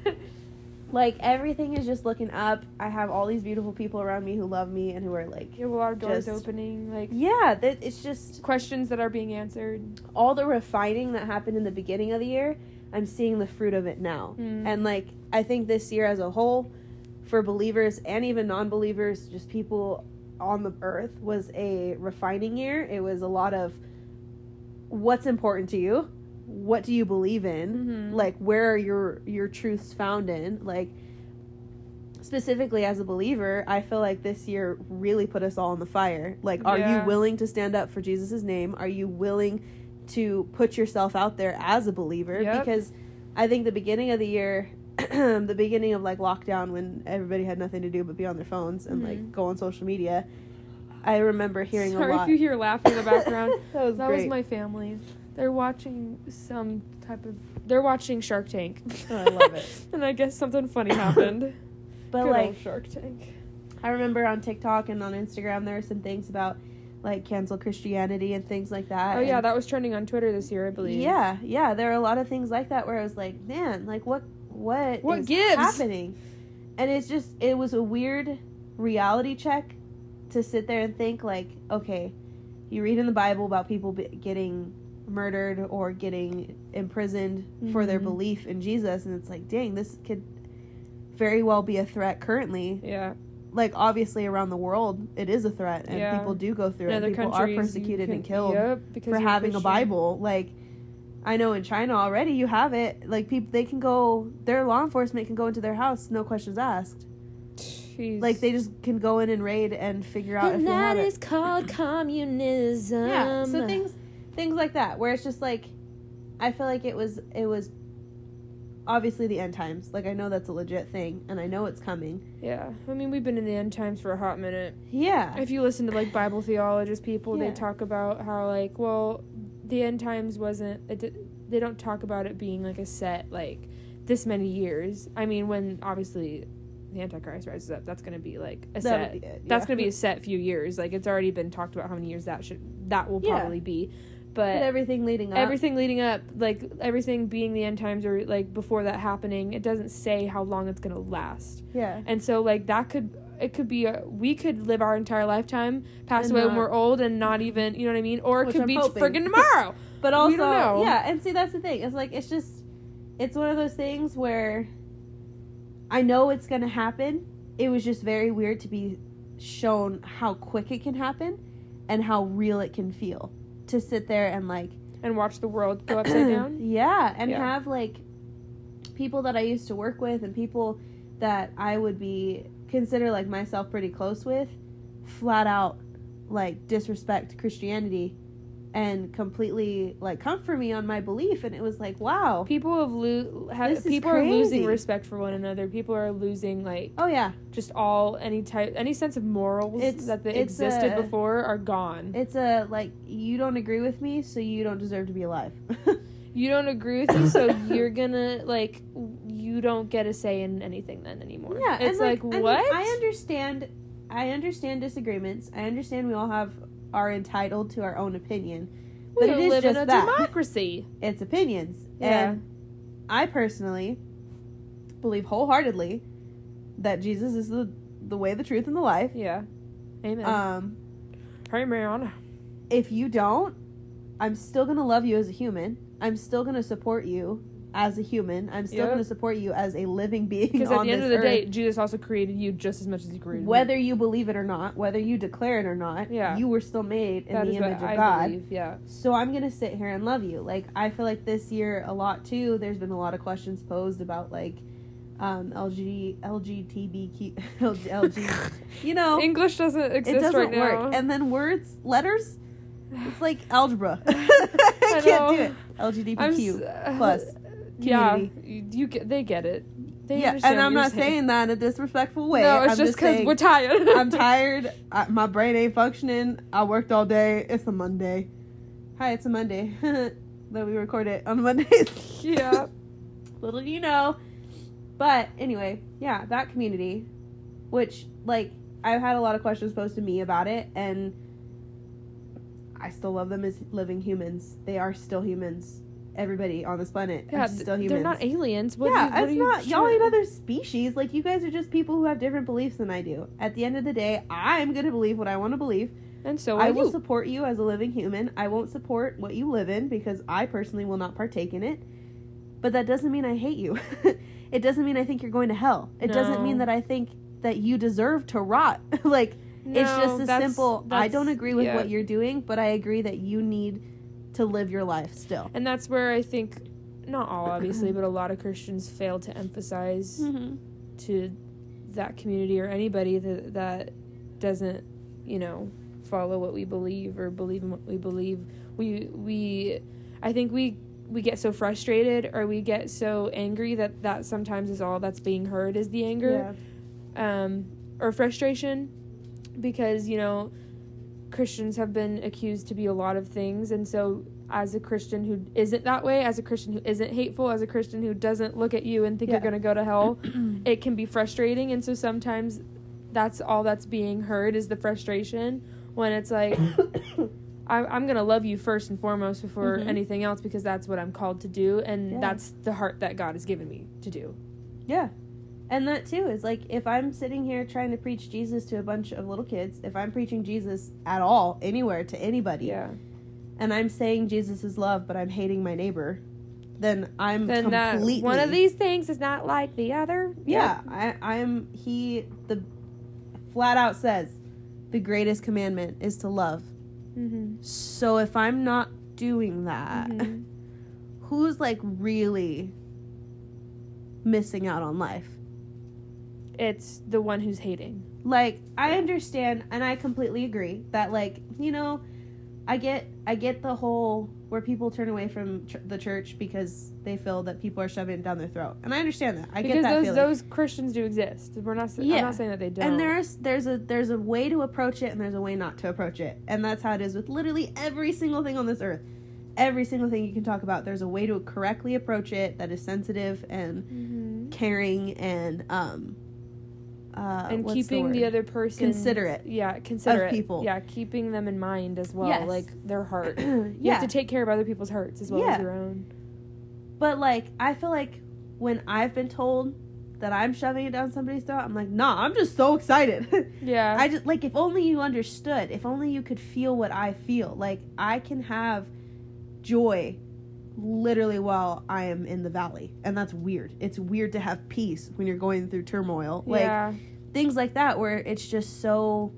Like everything is just looking up. I have all these beautiful people around me who love me and who are like you have a lot of doors Just- opening, like yeah, that it's just questions that are being answered. all the refining that happened in the beginning of the year. I'm seeing the fruit of it now. Mm. And like I think this year as a whole for believers and even non-believers, just people on the earth was a refining year. It was a lot of what's important to you? What do you believe in? Mhm. Like where are your your truths found in? Like specifically as a believer, I feel like this year really put us all in the fire. Like are Yeah. you willing to stand up for Jesus' name? Are you willing to put yourself out there as a believer? Yep. Because I think the beginning of the year the beginning of like lockdown when everybody had nothing to do but be on their phones and like Mhm. go on social media. I remember hearing Sorry a lot. if you hear laughing in the background. that was that great. was my family. They're watching some type of. They're watching Shark Tank. Oh, I love it. and I guess something funny happened. but Good like Shark Tank. I remember on TikTok and on Instagram there were some things about like cancel Christianity and things like that. Oh yeah, and- that was trending on Twitter this year, I believe. yeah, yeah. There are a lot of things like that where I was like, man, like what, what, What is gives? happening? And it's just, it was a weird reality check to sit there and think like, okay, you read in the Bible about people getting murdered or getting imprisoned for their Mhm. belief in Jesus, and it's like, dang, this could very well be a threat currently Yeah. like obviously around the world it is a threat and Yeah. people do go through In it other people are persecuted can- and killed Yep, because for having a bible like i know in china already you have it like people they can go their law enforcement can go into their house no questions asked Jeez. like they just can go in and raid and figure out if and they have that is called communism. yeah so things things like that where it's just like i feel like it was it was obviously the end times. Like I know that's a legit thing, and I know it's coming. Yeah. I mean, we've been in the end times for a hot minute. Yeah, If you listen to like Bible theologist people, Yeah. they talk about how like, well, the end times wasn't. It, they don't talk about it being like a set like this many years. I mean, when obviously the Antichrist rises up, that's gonna be like a that set. it. That's gonna be a set few years. Like it's already been talked about how many years that should that will Yeah. probably be. But But everything leading up. everything leading up, like everything being the end times or like before that happening, it doesn't say how long it's gonna last. yeah, And so like that could it could be a, we could live our entire lifetime, pass And away when we're old and not even you know what I mean, or it could I'm be friggin' tomorrow. but also we don't know. yeah. And see, that's the thing. It's like it's just it's one of those things where I know it's gonna happen. It was just very weird to be shown how quick it can happen and how real it can feel to sit there and like and watch the world go upside down. yeah, and Yeah. have like people that I used to work with and people that I would be consider like myself pretty close with, flat out like disrespect Christianity and completely like come for me on my belief. And it was like wow. People have lo- ha- This is people are losing respect for one another. People are losing like oh yeah. just all any type any sense of morals It's- that existed a- before are gone. it's a like you don't agree with me so you don't deserve to be alive. You don't agree with me, so you're gonna like you don't get a say in anything then anymore. Yeah, it's and, like, I mean, what? I understand. I understand disagreements. I understand we all have are entitled to our own opinion. we but it is live in just a that. democracy. It's opinions, Yeah. and I personally believe wholeheartedly that Jesus is the the way, the truth, and the life. Yeah. Amen. Um, Hey, Mariana. if you don't, I'm still gonna love you as a human. I'm still gonna support you as a human. I'm still Yep. gonna support you as a living being Because at on the end this of the earth. day, Jesus also created you just as much as he created me. whether you believe it or not, whether you declare it or not, Yeah. you were still made in That the is what image of I God. believe. Yeah. So I'm gonna sit here and love you. Like I feel like this year a lot too. There's been a lot of questions posed about like um, LG LGTBQ LG, LG you know English doesn't it exist doesn't right now. And then words letters, it's like algebra. I can't know. do it. LGBTQ s- uh, plus. Yeah, you, you get they get it. They yeah, and I'm not saying that in a disrespectful way. No, it's I'm just because we're tired. I'm tired. I, my brain ain't functioning. I worked all day. It's a Monday. Hi, it's a Monday. that we record it on Mondays. yeah. Little do you know. But anyway, yeah, that community, which like I've had a lot of questions posed to me about it, and I still love them as living humans. They are still humans. Everybody on this planet Yeah, are still humans. they're not aliens. What yeah, you, it's not. Y'all ain't other species. Like you guys are just people who have different beliefs than I do. At the end of the day, I'm gonna believe what I want to believe. And so I will you. support you as a living human. I won't support what you live in because I personally will not partake in it. But that doesn't mean I hate you. it doesn't mean I think you're going to hell. It doesn't mean that I think that you deserve to rot. like it's No, just a that's- simple I don't agree with yeah. what you're doing, but I agree that you need to live your life still. And that's where I think, not all obviously, but a lot of Christians fail to emphasize Mm-hmm. to that community or anybody that that doesn't, you know, follow what we believe or believe in what we believe. We we, I think we we get so frustrated or we get so angry that that sometimes is all that's being heard is the anger. um, or frustration because you know Christians have been accused to be a lot of things, and so as a Christian who isn't that way, as a Christian who isn't hateful, as a Christian who doesn't look at you and think Yeah. you're going to go to hell, it can be frustrating, and so sometimes that's all that's being heard is the frustration when it's like. I, I'm gonna love you first and foremost before Mhm. anything else because that's what I'm called to do, and Yeah. that's the heart that God has given me to do. Yeah. And that too is like if I'm sitting here trying to preach Jesus to a bunch of little kids, if I'm preaching Jesus at all, anywhere to anybody, Yeah. and I'm saying Jesus is love, but I'm hating my neighbor, then I'm then completely one of these things is not like the other. Yeah, I I am he the flat out says the greatest commandment is to love. Mm-hmm. So if I'm not doing that, Mhm. who's like really missing out on life? It's the one who's hating. like i understand and i completely agree that like you know i get i get the whole where people turn away from ch- the church because they feel that people are shoving it down their throat. And I understand that. I because get that those feeling. those Christians do exist. We're not. Yeah. I'm not saying that they don't. and there's there's a there's a way to approach it and there's a way not to approach it. And that's how it is with literally every single thing on this earth. Every single thing you can talk about, there's a way to correctly approach it that is sensitive and Mhm. caring and um uh and keeping the, word? other person Considerate Yeah, considerate people. Yeah, keeping them in mind as well, Yes. like their heart. You yeah. have to take care of other people's hurts as well Yeah. as your own. But like, I feel like when I've been told that I'm shoving it down somebody's throat, I'm like, nah, I'm just so excited. Yeah. I just like if only you understood, if only you could feel what I feel. Like I can have joy literally while I am in the valley. And that's weird. It's weird to have peace when you're going through turmoil. Like yeah. things like that where it's just so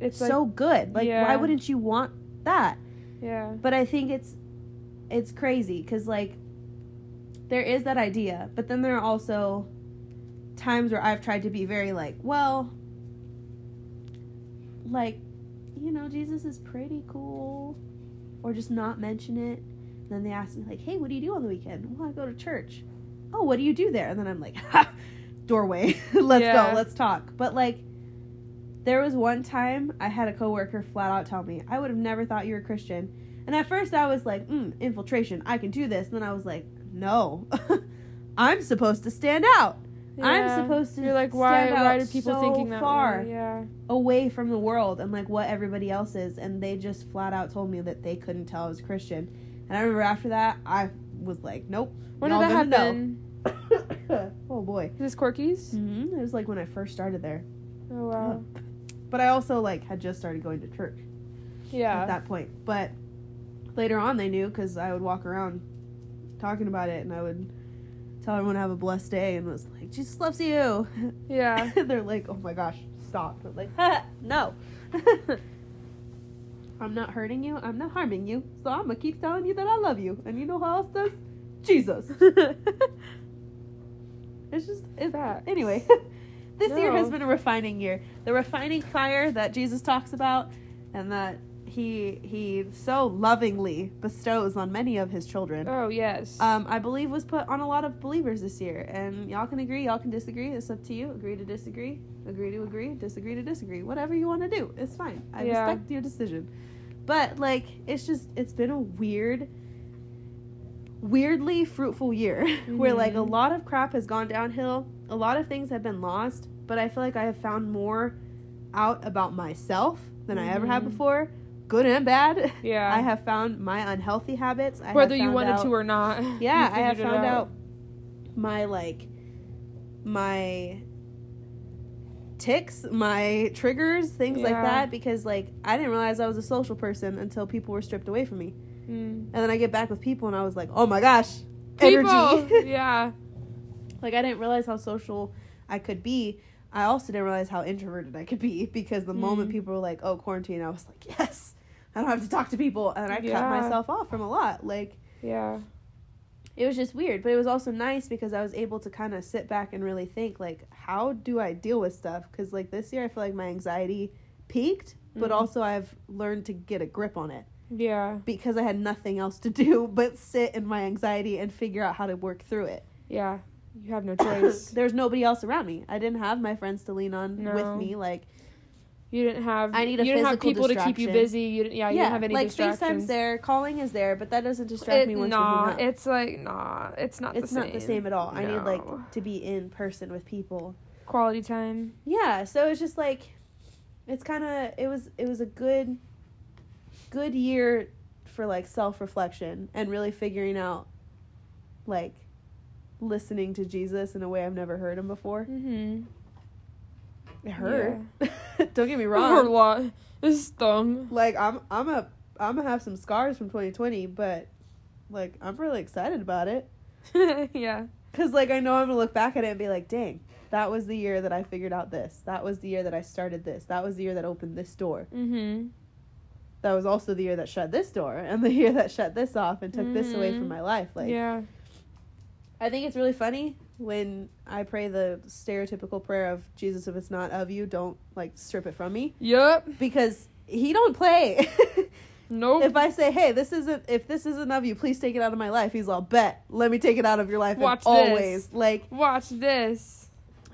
It's so like good. Like why wouldn't you want that? yeah. but i think it's it's crazy because like there is that idea but then there are also times where i've tried to be very like well like you know jesus is pretty cool or just not mention it then they ask me like hey what do you do on the weekend well i go to church oh what do you do there and then i'm like ha, doorway let's Yeah. go let's talk but like there was one time I had a coworker flat out tell me, I would have never thought you were Christian. And at first I was like, mm, infiltration, I can do this. And then I was like, no, I'm supposed to stand out I'm supposed to You're like, why? Why do people so thinking that far. way? Yeah. away from the world and like what everybody else is. And they just flat out told me that they couldn't tell I was Christian. And I remember after that, I was like, nope. When did that happen? oh boy. Is this Corky's? hmm It was like when I first started there. Oh wow. But I also like had just started going to church. Yeah. at that point. But later on, they knew because I would walk around talking about it, and I would tell everyone to have a blessed day, and was like, "Jesus loves you." Yeah. They're like, "Oh my gosh, stop!" But like, no. I'm not hurting you. I'm not harming you. So I'm gonna keep telling you that I love you. And you know who else does? Jesus. It's just it's that. anyway. this year has been a refining year. The refining fire that Jesus talks about, and that he he so lovingly bestows on many of his children. oh yes. Um, I believe was put on a lot of believers this year, and y'all can agree, y'all can disagree. It's up to you. Agree to disagree, agree to agree, disagree to disagree. Whatever you want to do, it's fine. I Yeah. respect your decision. But like, it's just it's been a weird, weirdly fruitful year where like a Mhm. lot of crap has gone downhill. A lot of things have been lost, but I feel like I have found more out about myself than I ever had Mhm. before, good and bad. yeah. I have found my unhealthy habits. I have Whether you wanted out- to or not. yeah, I have found out. my like my ticks, my triggers, things like that because like I didn't realize I was a social person until people were stripped away from me. Mm. And then I get back with people and I was like, "Oh my gosh, People. energy." yeah. like I didn't realize how social I could be. I also didn't realize how introverted I could be because the moment Mm. people were like, "Oh, quarantine," I was like, "Yes, I don't have to talk to people," and I cut myself off from a lot. Like Yeah. it was just weird, but it was also nice because I was able to kind of sit back and really think, like, how do I deal with stuff? Because like this year, I feel like my anxiety peaked, but Mhm. also I've learned to get a grip on it Yeah. because I had nothing else to do but sit in my anxiety and figure out how to work through it. Yeah. You have no choice. There's nobody else around me. I didn't have my friends to lean on No. with me. Like, You didn't have. I need a You didn't have people to keep you busy. You didn't. Yeah. You yeah, didn't have any like distractions. FaceTime's there, calling is there, but that doesn't distract It, me once nah, it's like nah. It's not. It's the not same. the same at all. I need like to be in person with people. quality time. yeah so it's just like it's kind of it was it was a good good year for like self-reflection and really figuring out like listening to jesus in a way i've never heard him before Mm-hmm. It hurt don't get me heard a lot. It stung. like i'm i'm a i'm gonna have some scars from 2020 but like i'm really excited about it yeah. because like i know i'm gonna look back at it and be like dang that was the year that i figured out this that was the year that i started this that was the year that opened this door Mm-hmm. that was also the year that shut this door and the year that shut this off and took this away from my life like yeah. i think it's really funny when i pray the stereotypical prayer of jesus if it's not of you don't like strip it from me Yup. because he don't play Nope. If I say, "Hey, this isn't if this isn't of you, please take it out of my life," he's all, "Bet, let me take it out of your life." and Watch this. always like, Watch this.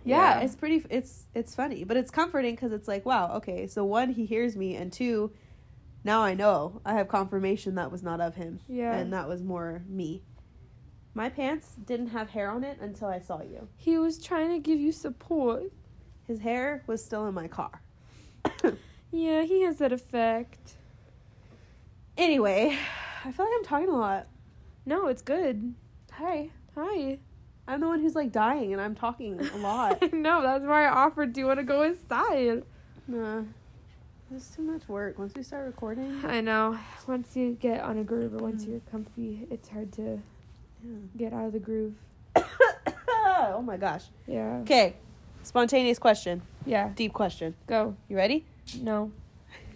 yeah, it's pretty. It's it's funny, but it's comforting because it's like, wow, okay, so one, he hears me, and two, now I know I have confirmation that was not of him, yeah. and that was more me. My pants didn't have hair on it until I saw you. he was trying to give you support. His hair was still in my car. Yeah, he has that effect. anyway, I feel like I'm talking a lot. No, it's good. Hi. Hi. I'm the one who's like dying and I'm talking a lot. no. That's why I offered. Do you want to go inside? nah. It's too much work. Once we start recording, I know. Once you get on a groove or once you're comfy, it's hard to yeah. get out of the groove. oh my gosh. Yeah. Okay. Spontaneous question. Yeah. Deep question. Go. You ready? No.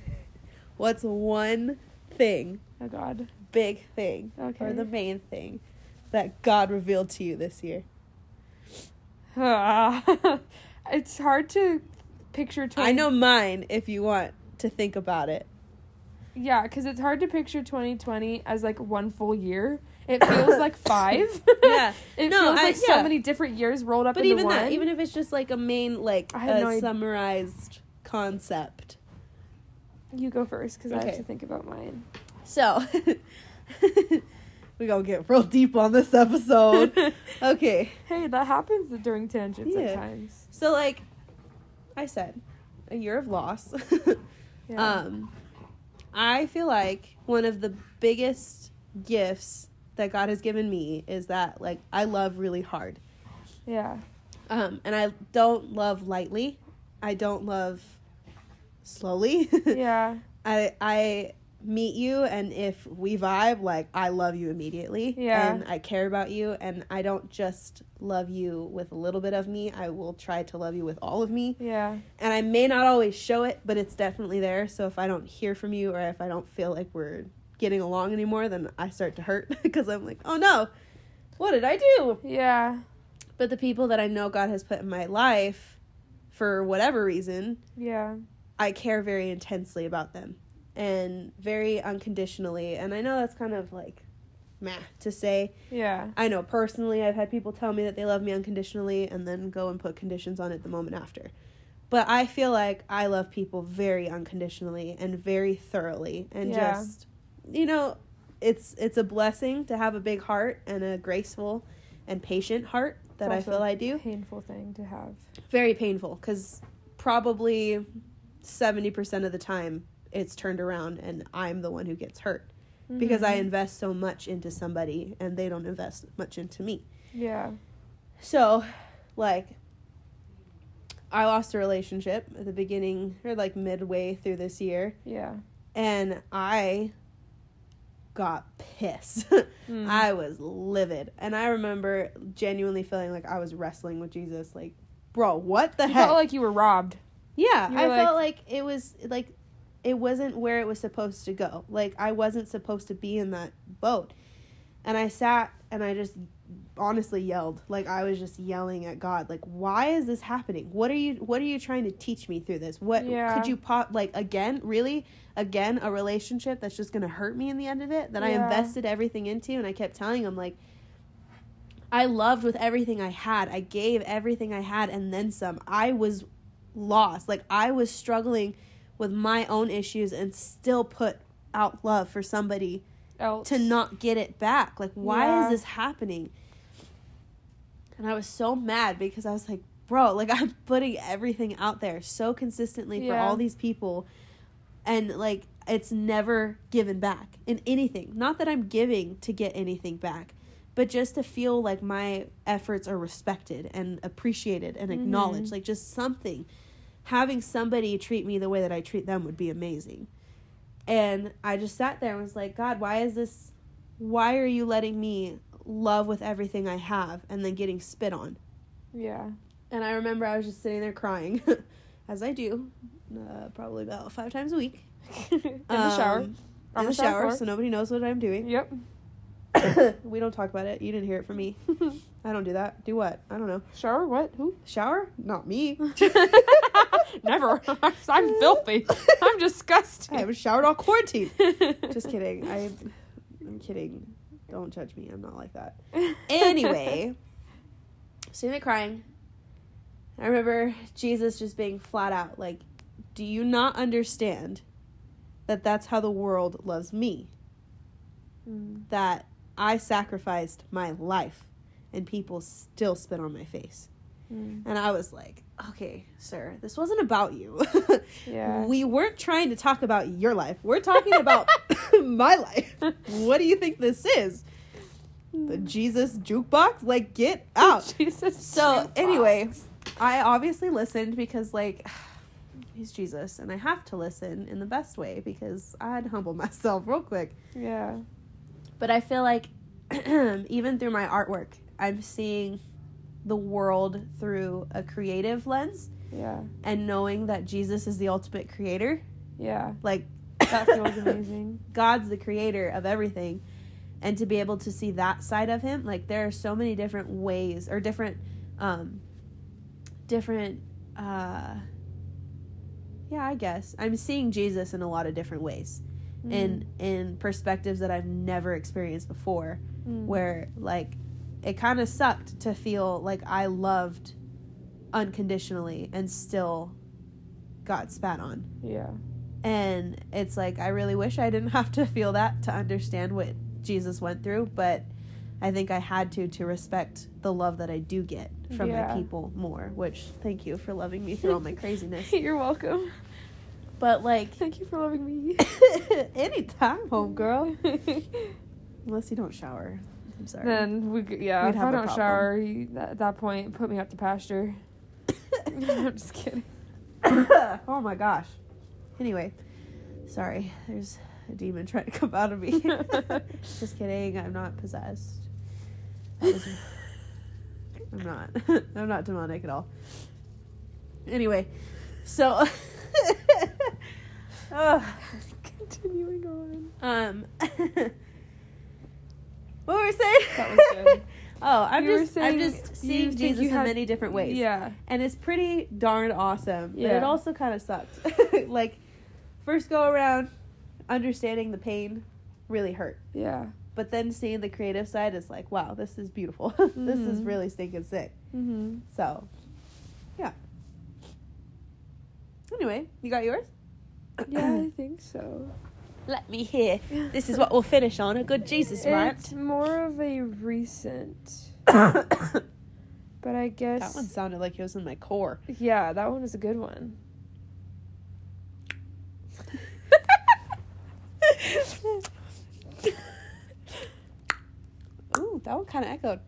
What's one thing, Oh God. big thing, Okay. or the main thing that God revealed to you this year? it's hard to picture. 20- I know mine if you want to think about it. Yeah, because it's hard to picture 2020 as like one full year. It feels like five. Yeah. it No, feels I- like yeah. so many different years rolled up But even one. that, even if it's just like a main, like I have a no summarized concept. you go first because I have to think about mine. So, we gonna get real deep on this episode. okay. Hey, that happens during tangents Yeah. sometimes. So, like I said, a year of loss. Yeah. Um, I feel like one of the biggest gifts that God has given me is that, like, I love really hard. yeah. Um, and I don't love lightly. I don't love slowly. Yeah. I I meet you and if we vibe, like I love you immediately. Yeah. And I care about you and I don't just love you with a little bit of me. I will try to love you with all of me. Yeah. And I may not always show it, but it's definitely there. So if I don't hear from you or if I don't feel like we're getting along anymore, then I start to hurt because I'm like, "Oh no. What did I do?" Yeah. But the people that I know God has put in my life for whatever reason, Yeah. I care very intensely about them and very unconditionally. And I know that's kind of like meh to say. Yeah. I know personally, I've had people tell me that they love me unconditionally and then go and put conditions on it the moment after. But I feel like I love people very unconditionally and very thoroughly and Yeah. just you know, it's it's a blessing to have a big heart and a graceful and patient heart that I feel I do Painful thing to have. very painful because probably 70% of the time it's turned around and I'm the one who gets hurt because I Mhm. invest so much into somebody and they don't invest much into me. Yeah. So, like, I lost a relationship at the beginning or like midway through this year Yeah. and I got pissed. Mm. I was livid. And I remember genuinely feeling like I was wrestling with Jesus. Like, bro, what the You heck? felt like you were robbed. Yeah, You I were felt like it was like it wasn't where it was supposed to go. Like I wasn't supposed to be in that boat. And I sat and I just honestly yelled. Like I was just yelling at God. Like why is this happening? What are you what are you trying to teach me through this? What Yeah. could you pop like again? Really? Again a relationship that's just going to hurt me in the end of it that I invested everything into and I kept telling him like I loved with everything I had. I gave everything I had and then some. I was lost. Like I was struggling with my own issues and still put out love for somebody Else. to not get it back. Like why Yeah. is this happening? And I was so mad because I was like, bro, like I'm putting everything out there so consistently for Yeah. all these people and like it's never given back in anything. Not that I'm giving to get anything back, but just to feel like my efforts are respected and appreciated and acknowledged. Mhm. Like just something. Having somebody treat me the way that I treat them would be amazing. And I just sat there and was like, God, why is this? Why are you letting me love with everything I have and then getting spit on? Yeah. And I remember I was just sitting there crying, as I do, uh, probably about five times a week. in the shower. Um, On in the shower, floor. so nobody knows what I'm doing. Yep. we don't talk about it. You didn't hear it from me. I don't do that. Do what? I don't know. shower? What? Who? Shower? Not me. Never. I'm filthy. I'm disgusting. I haven't showered all quarantine. Just kidding. I, I'm kidding. Don't judge me. I'm not like that. Anyway, sitting there crying. I remember Jesus just being flat out like, "Do you not understand that that's how the world loves me? Mm. That I sacrificed my life, and people still spit on my face." Mm. And I was like, "Okay, sir, this wasn't about you." Yeah. We weren't trying to talk about your life. We're talking about my life. What do you think this is? The hmm. Jesus jukebox? Like, get out. Jesus. So, jukebox. anyway, I obviously listened because, like, he's Jesus, and I have to listen in the best way because I'd humble myself real quick. Yeah. But I feel like, even through my artwork, I'm seeing the world through a creative lens Yeah. and knowing that Jesus is the ultimate creator. Yeah. Like, That feels amazing. God's the creator of everything. And to be able to see that side of him, like there are so many different ways or different um different uh yeah, I guess. I'm seeing Jesus in a lot of different ways. In in perspectives that I've never experienced before Mm. where like it kind of sucked to feel like I loved unconditionally and still got spat on. Yeah. And it's like, I really wish I didn't have to feel that to understand what Jesus went through, but I think I had to to respect the love that I do get from Yeah. my people more, which thank you for loving me through all my craziness. You're welcome. But like, Thank you for loving me. anytime, homegirl. Unless you don't shower. I'm sorry. then we, yeah. We'd if have I don't problem. shower, you, at that point, put me out to pasture. I'm just kidding. oh my gosh. Anyway, sorry. There's a demon trying to come out of me. Just kidding. I'm not possessed. Was- I'm not. I'm not demonic at all. Anyway, so. Continuing on. um. What were we saying? That was good. oh, I'm You were just. I'm saying just you seeing think Jesus you in had- many different ways. Yeah. and it's pretty darn awesome. But it Yeah. also kind of sucked. like, first go around, understanding the pain really hurt. Yeah. But then seeing the creative side is like, wow, this is beautiful. this is Mhm. really stinking sick. Mm-hmm. So, yeah. Anyway, you got yours? Yeah, I think so. Let me hear. This is what we'll finish on. A good Jesus It's more of a recent, but I guess that one sounded like it was in my core. Yeah, that one was a good one. Ooh, that one kind of echoed.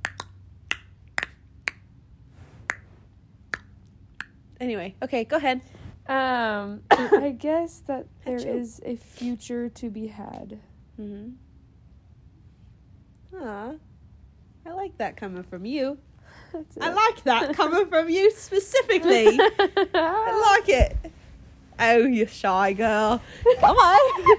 Anyway, okay, go ahead. Um, I guess that there is a future to be had. Mm-hmm. Aw, I like that coming from you. I like that coming from you specifically. I like it. Oh, you shy girl. Come on.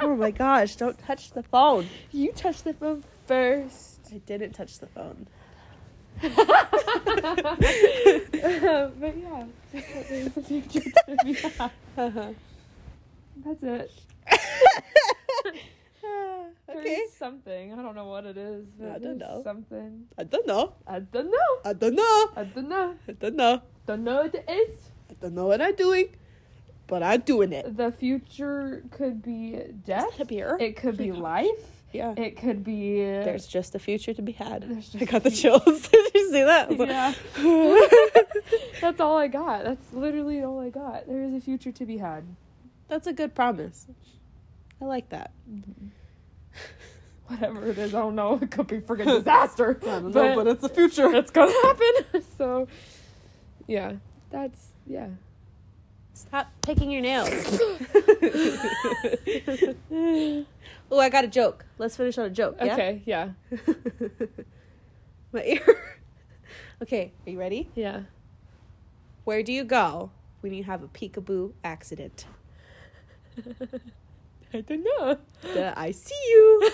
oh my gosh, don't touch the phone. You touched the phone first. I didn't touch the phone. but yeah, just a future to be had. Uh-huh. That's it. okay. There's something. I don't know what it is. But I don't know. Something. I don't know. I don't know. I don't know. I don't know. I don't know. Don't know what it is. I don't know what I'm doing, but I'm doing it. The future could be death. It could be life. Yeah. It could be. There's just a future to be had. I got the chills. Did you see that? I was like, Yeah. That's all I got. That's literally all I got. There is a future to be had. That's a good promise. I like that. Whatever it is, I don't know. It could be freaking disaster. I don't know, but but it's the future. it's gonna happen. So, yeah, that's yeah. Stop picking your nails. oh, I got a joke. Let's finish on a joke. Yeah? Okay, yeah, My ear. okay, are you ready? yeah. Where do you go when you have a peekaboo accident? I don't know. The I see you.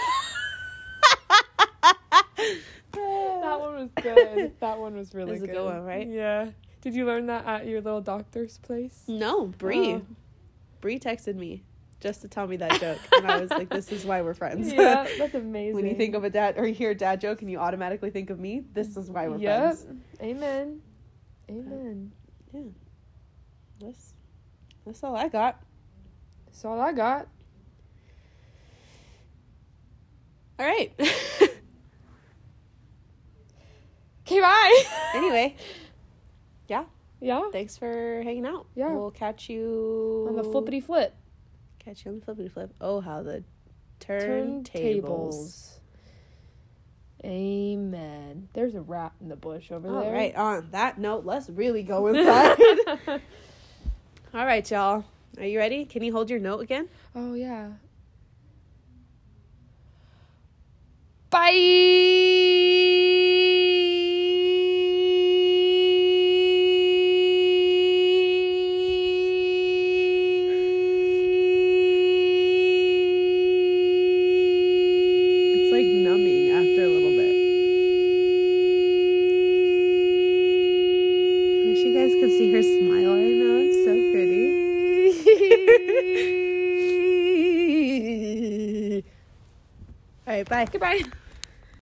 That one was good. That one was really was a good. good one, right? Yeah. Did you learn that at your little doctor's place? No, Bree. Oh. Bree texted me just to tell me that joke, and I was like, "This is why we're friends." yeah, that's amazing. when you think of a dad or you hear a dad joke and you automatically think of me, this is why we're yep. friends. Amen. Uh, Amen. Yeah. That's that's all I got. That's all I got. All right. Okay, bye. anyway, yeah. Yeah. Thanks for hanging out. Yeah. We'll catch you On the flippity flip. Catch you on the flippity flip. Oh, how the turntables. Amen. There's a rat in the bush over All there. right. On that note, let's really go inside. All right, y'all. Are you ready? Can you hold your note again? oh yeah. Bye. Goodbye.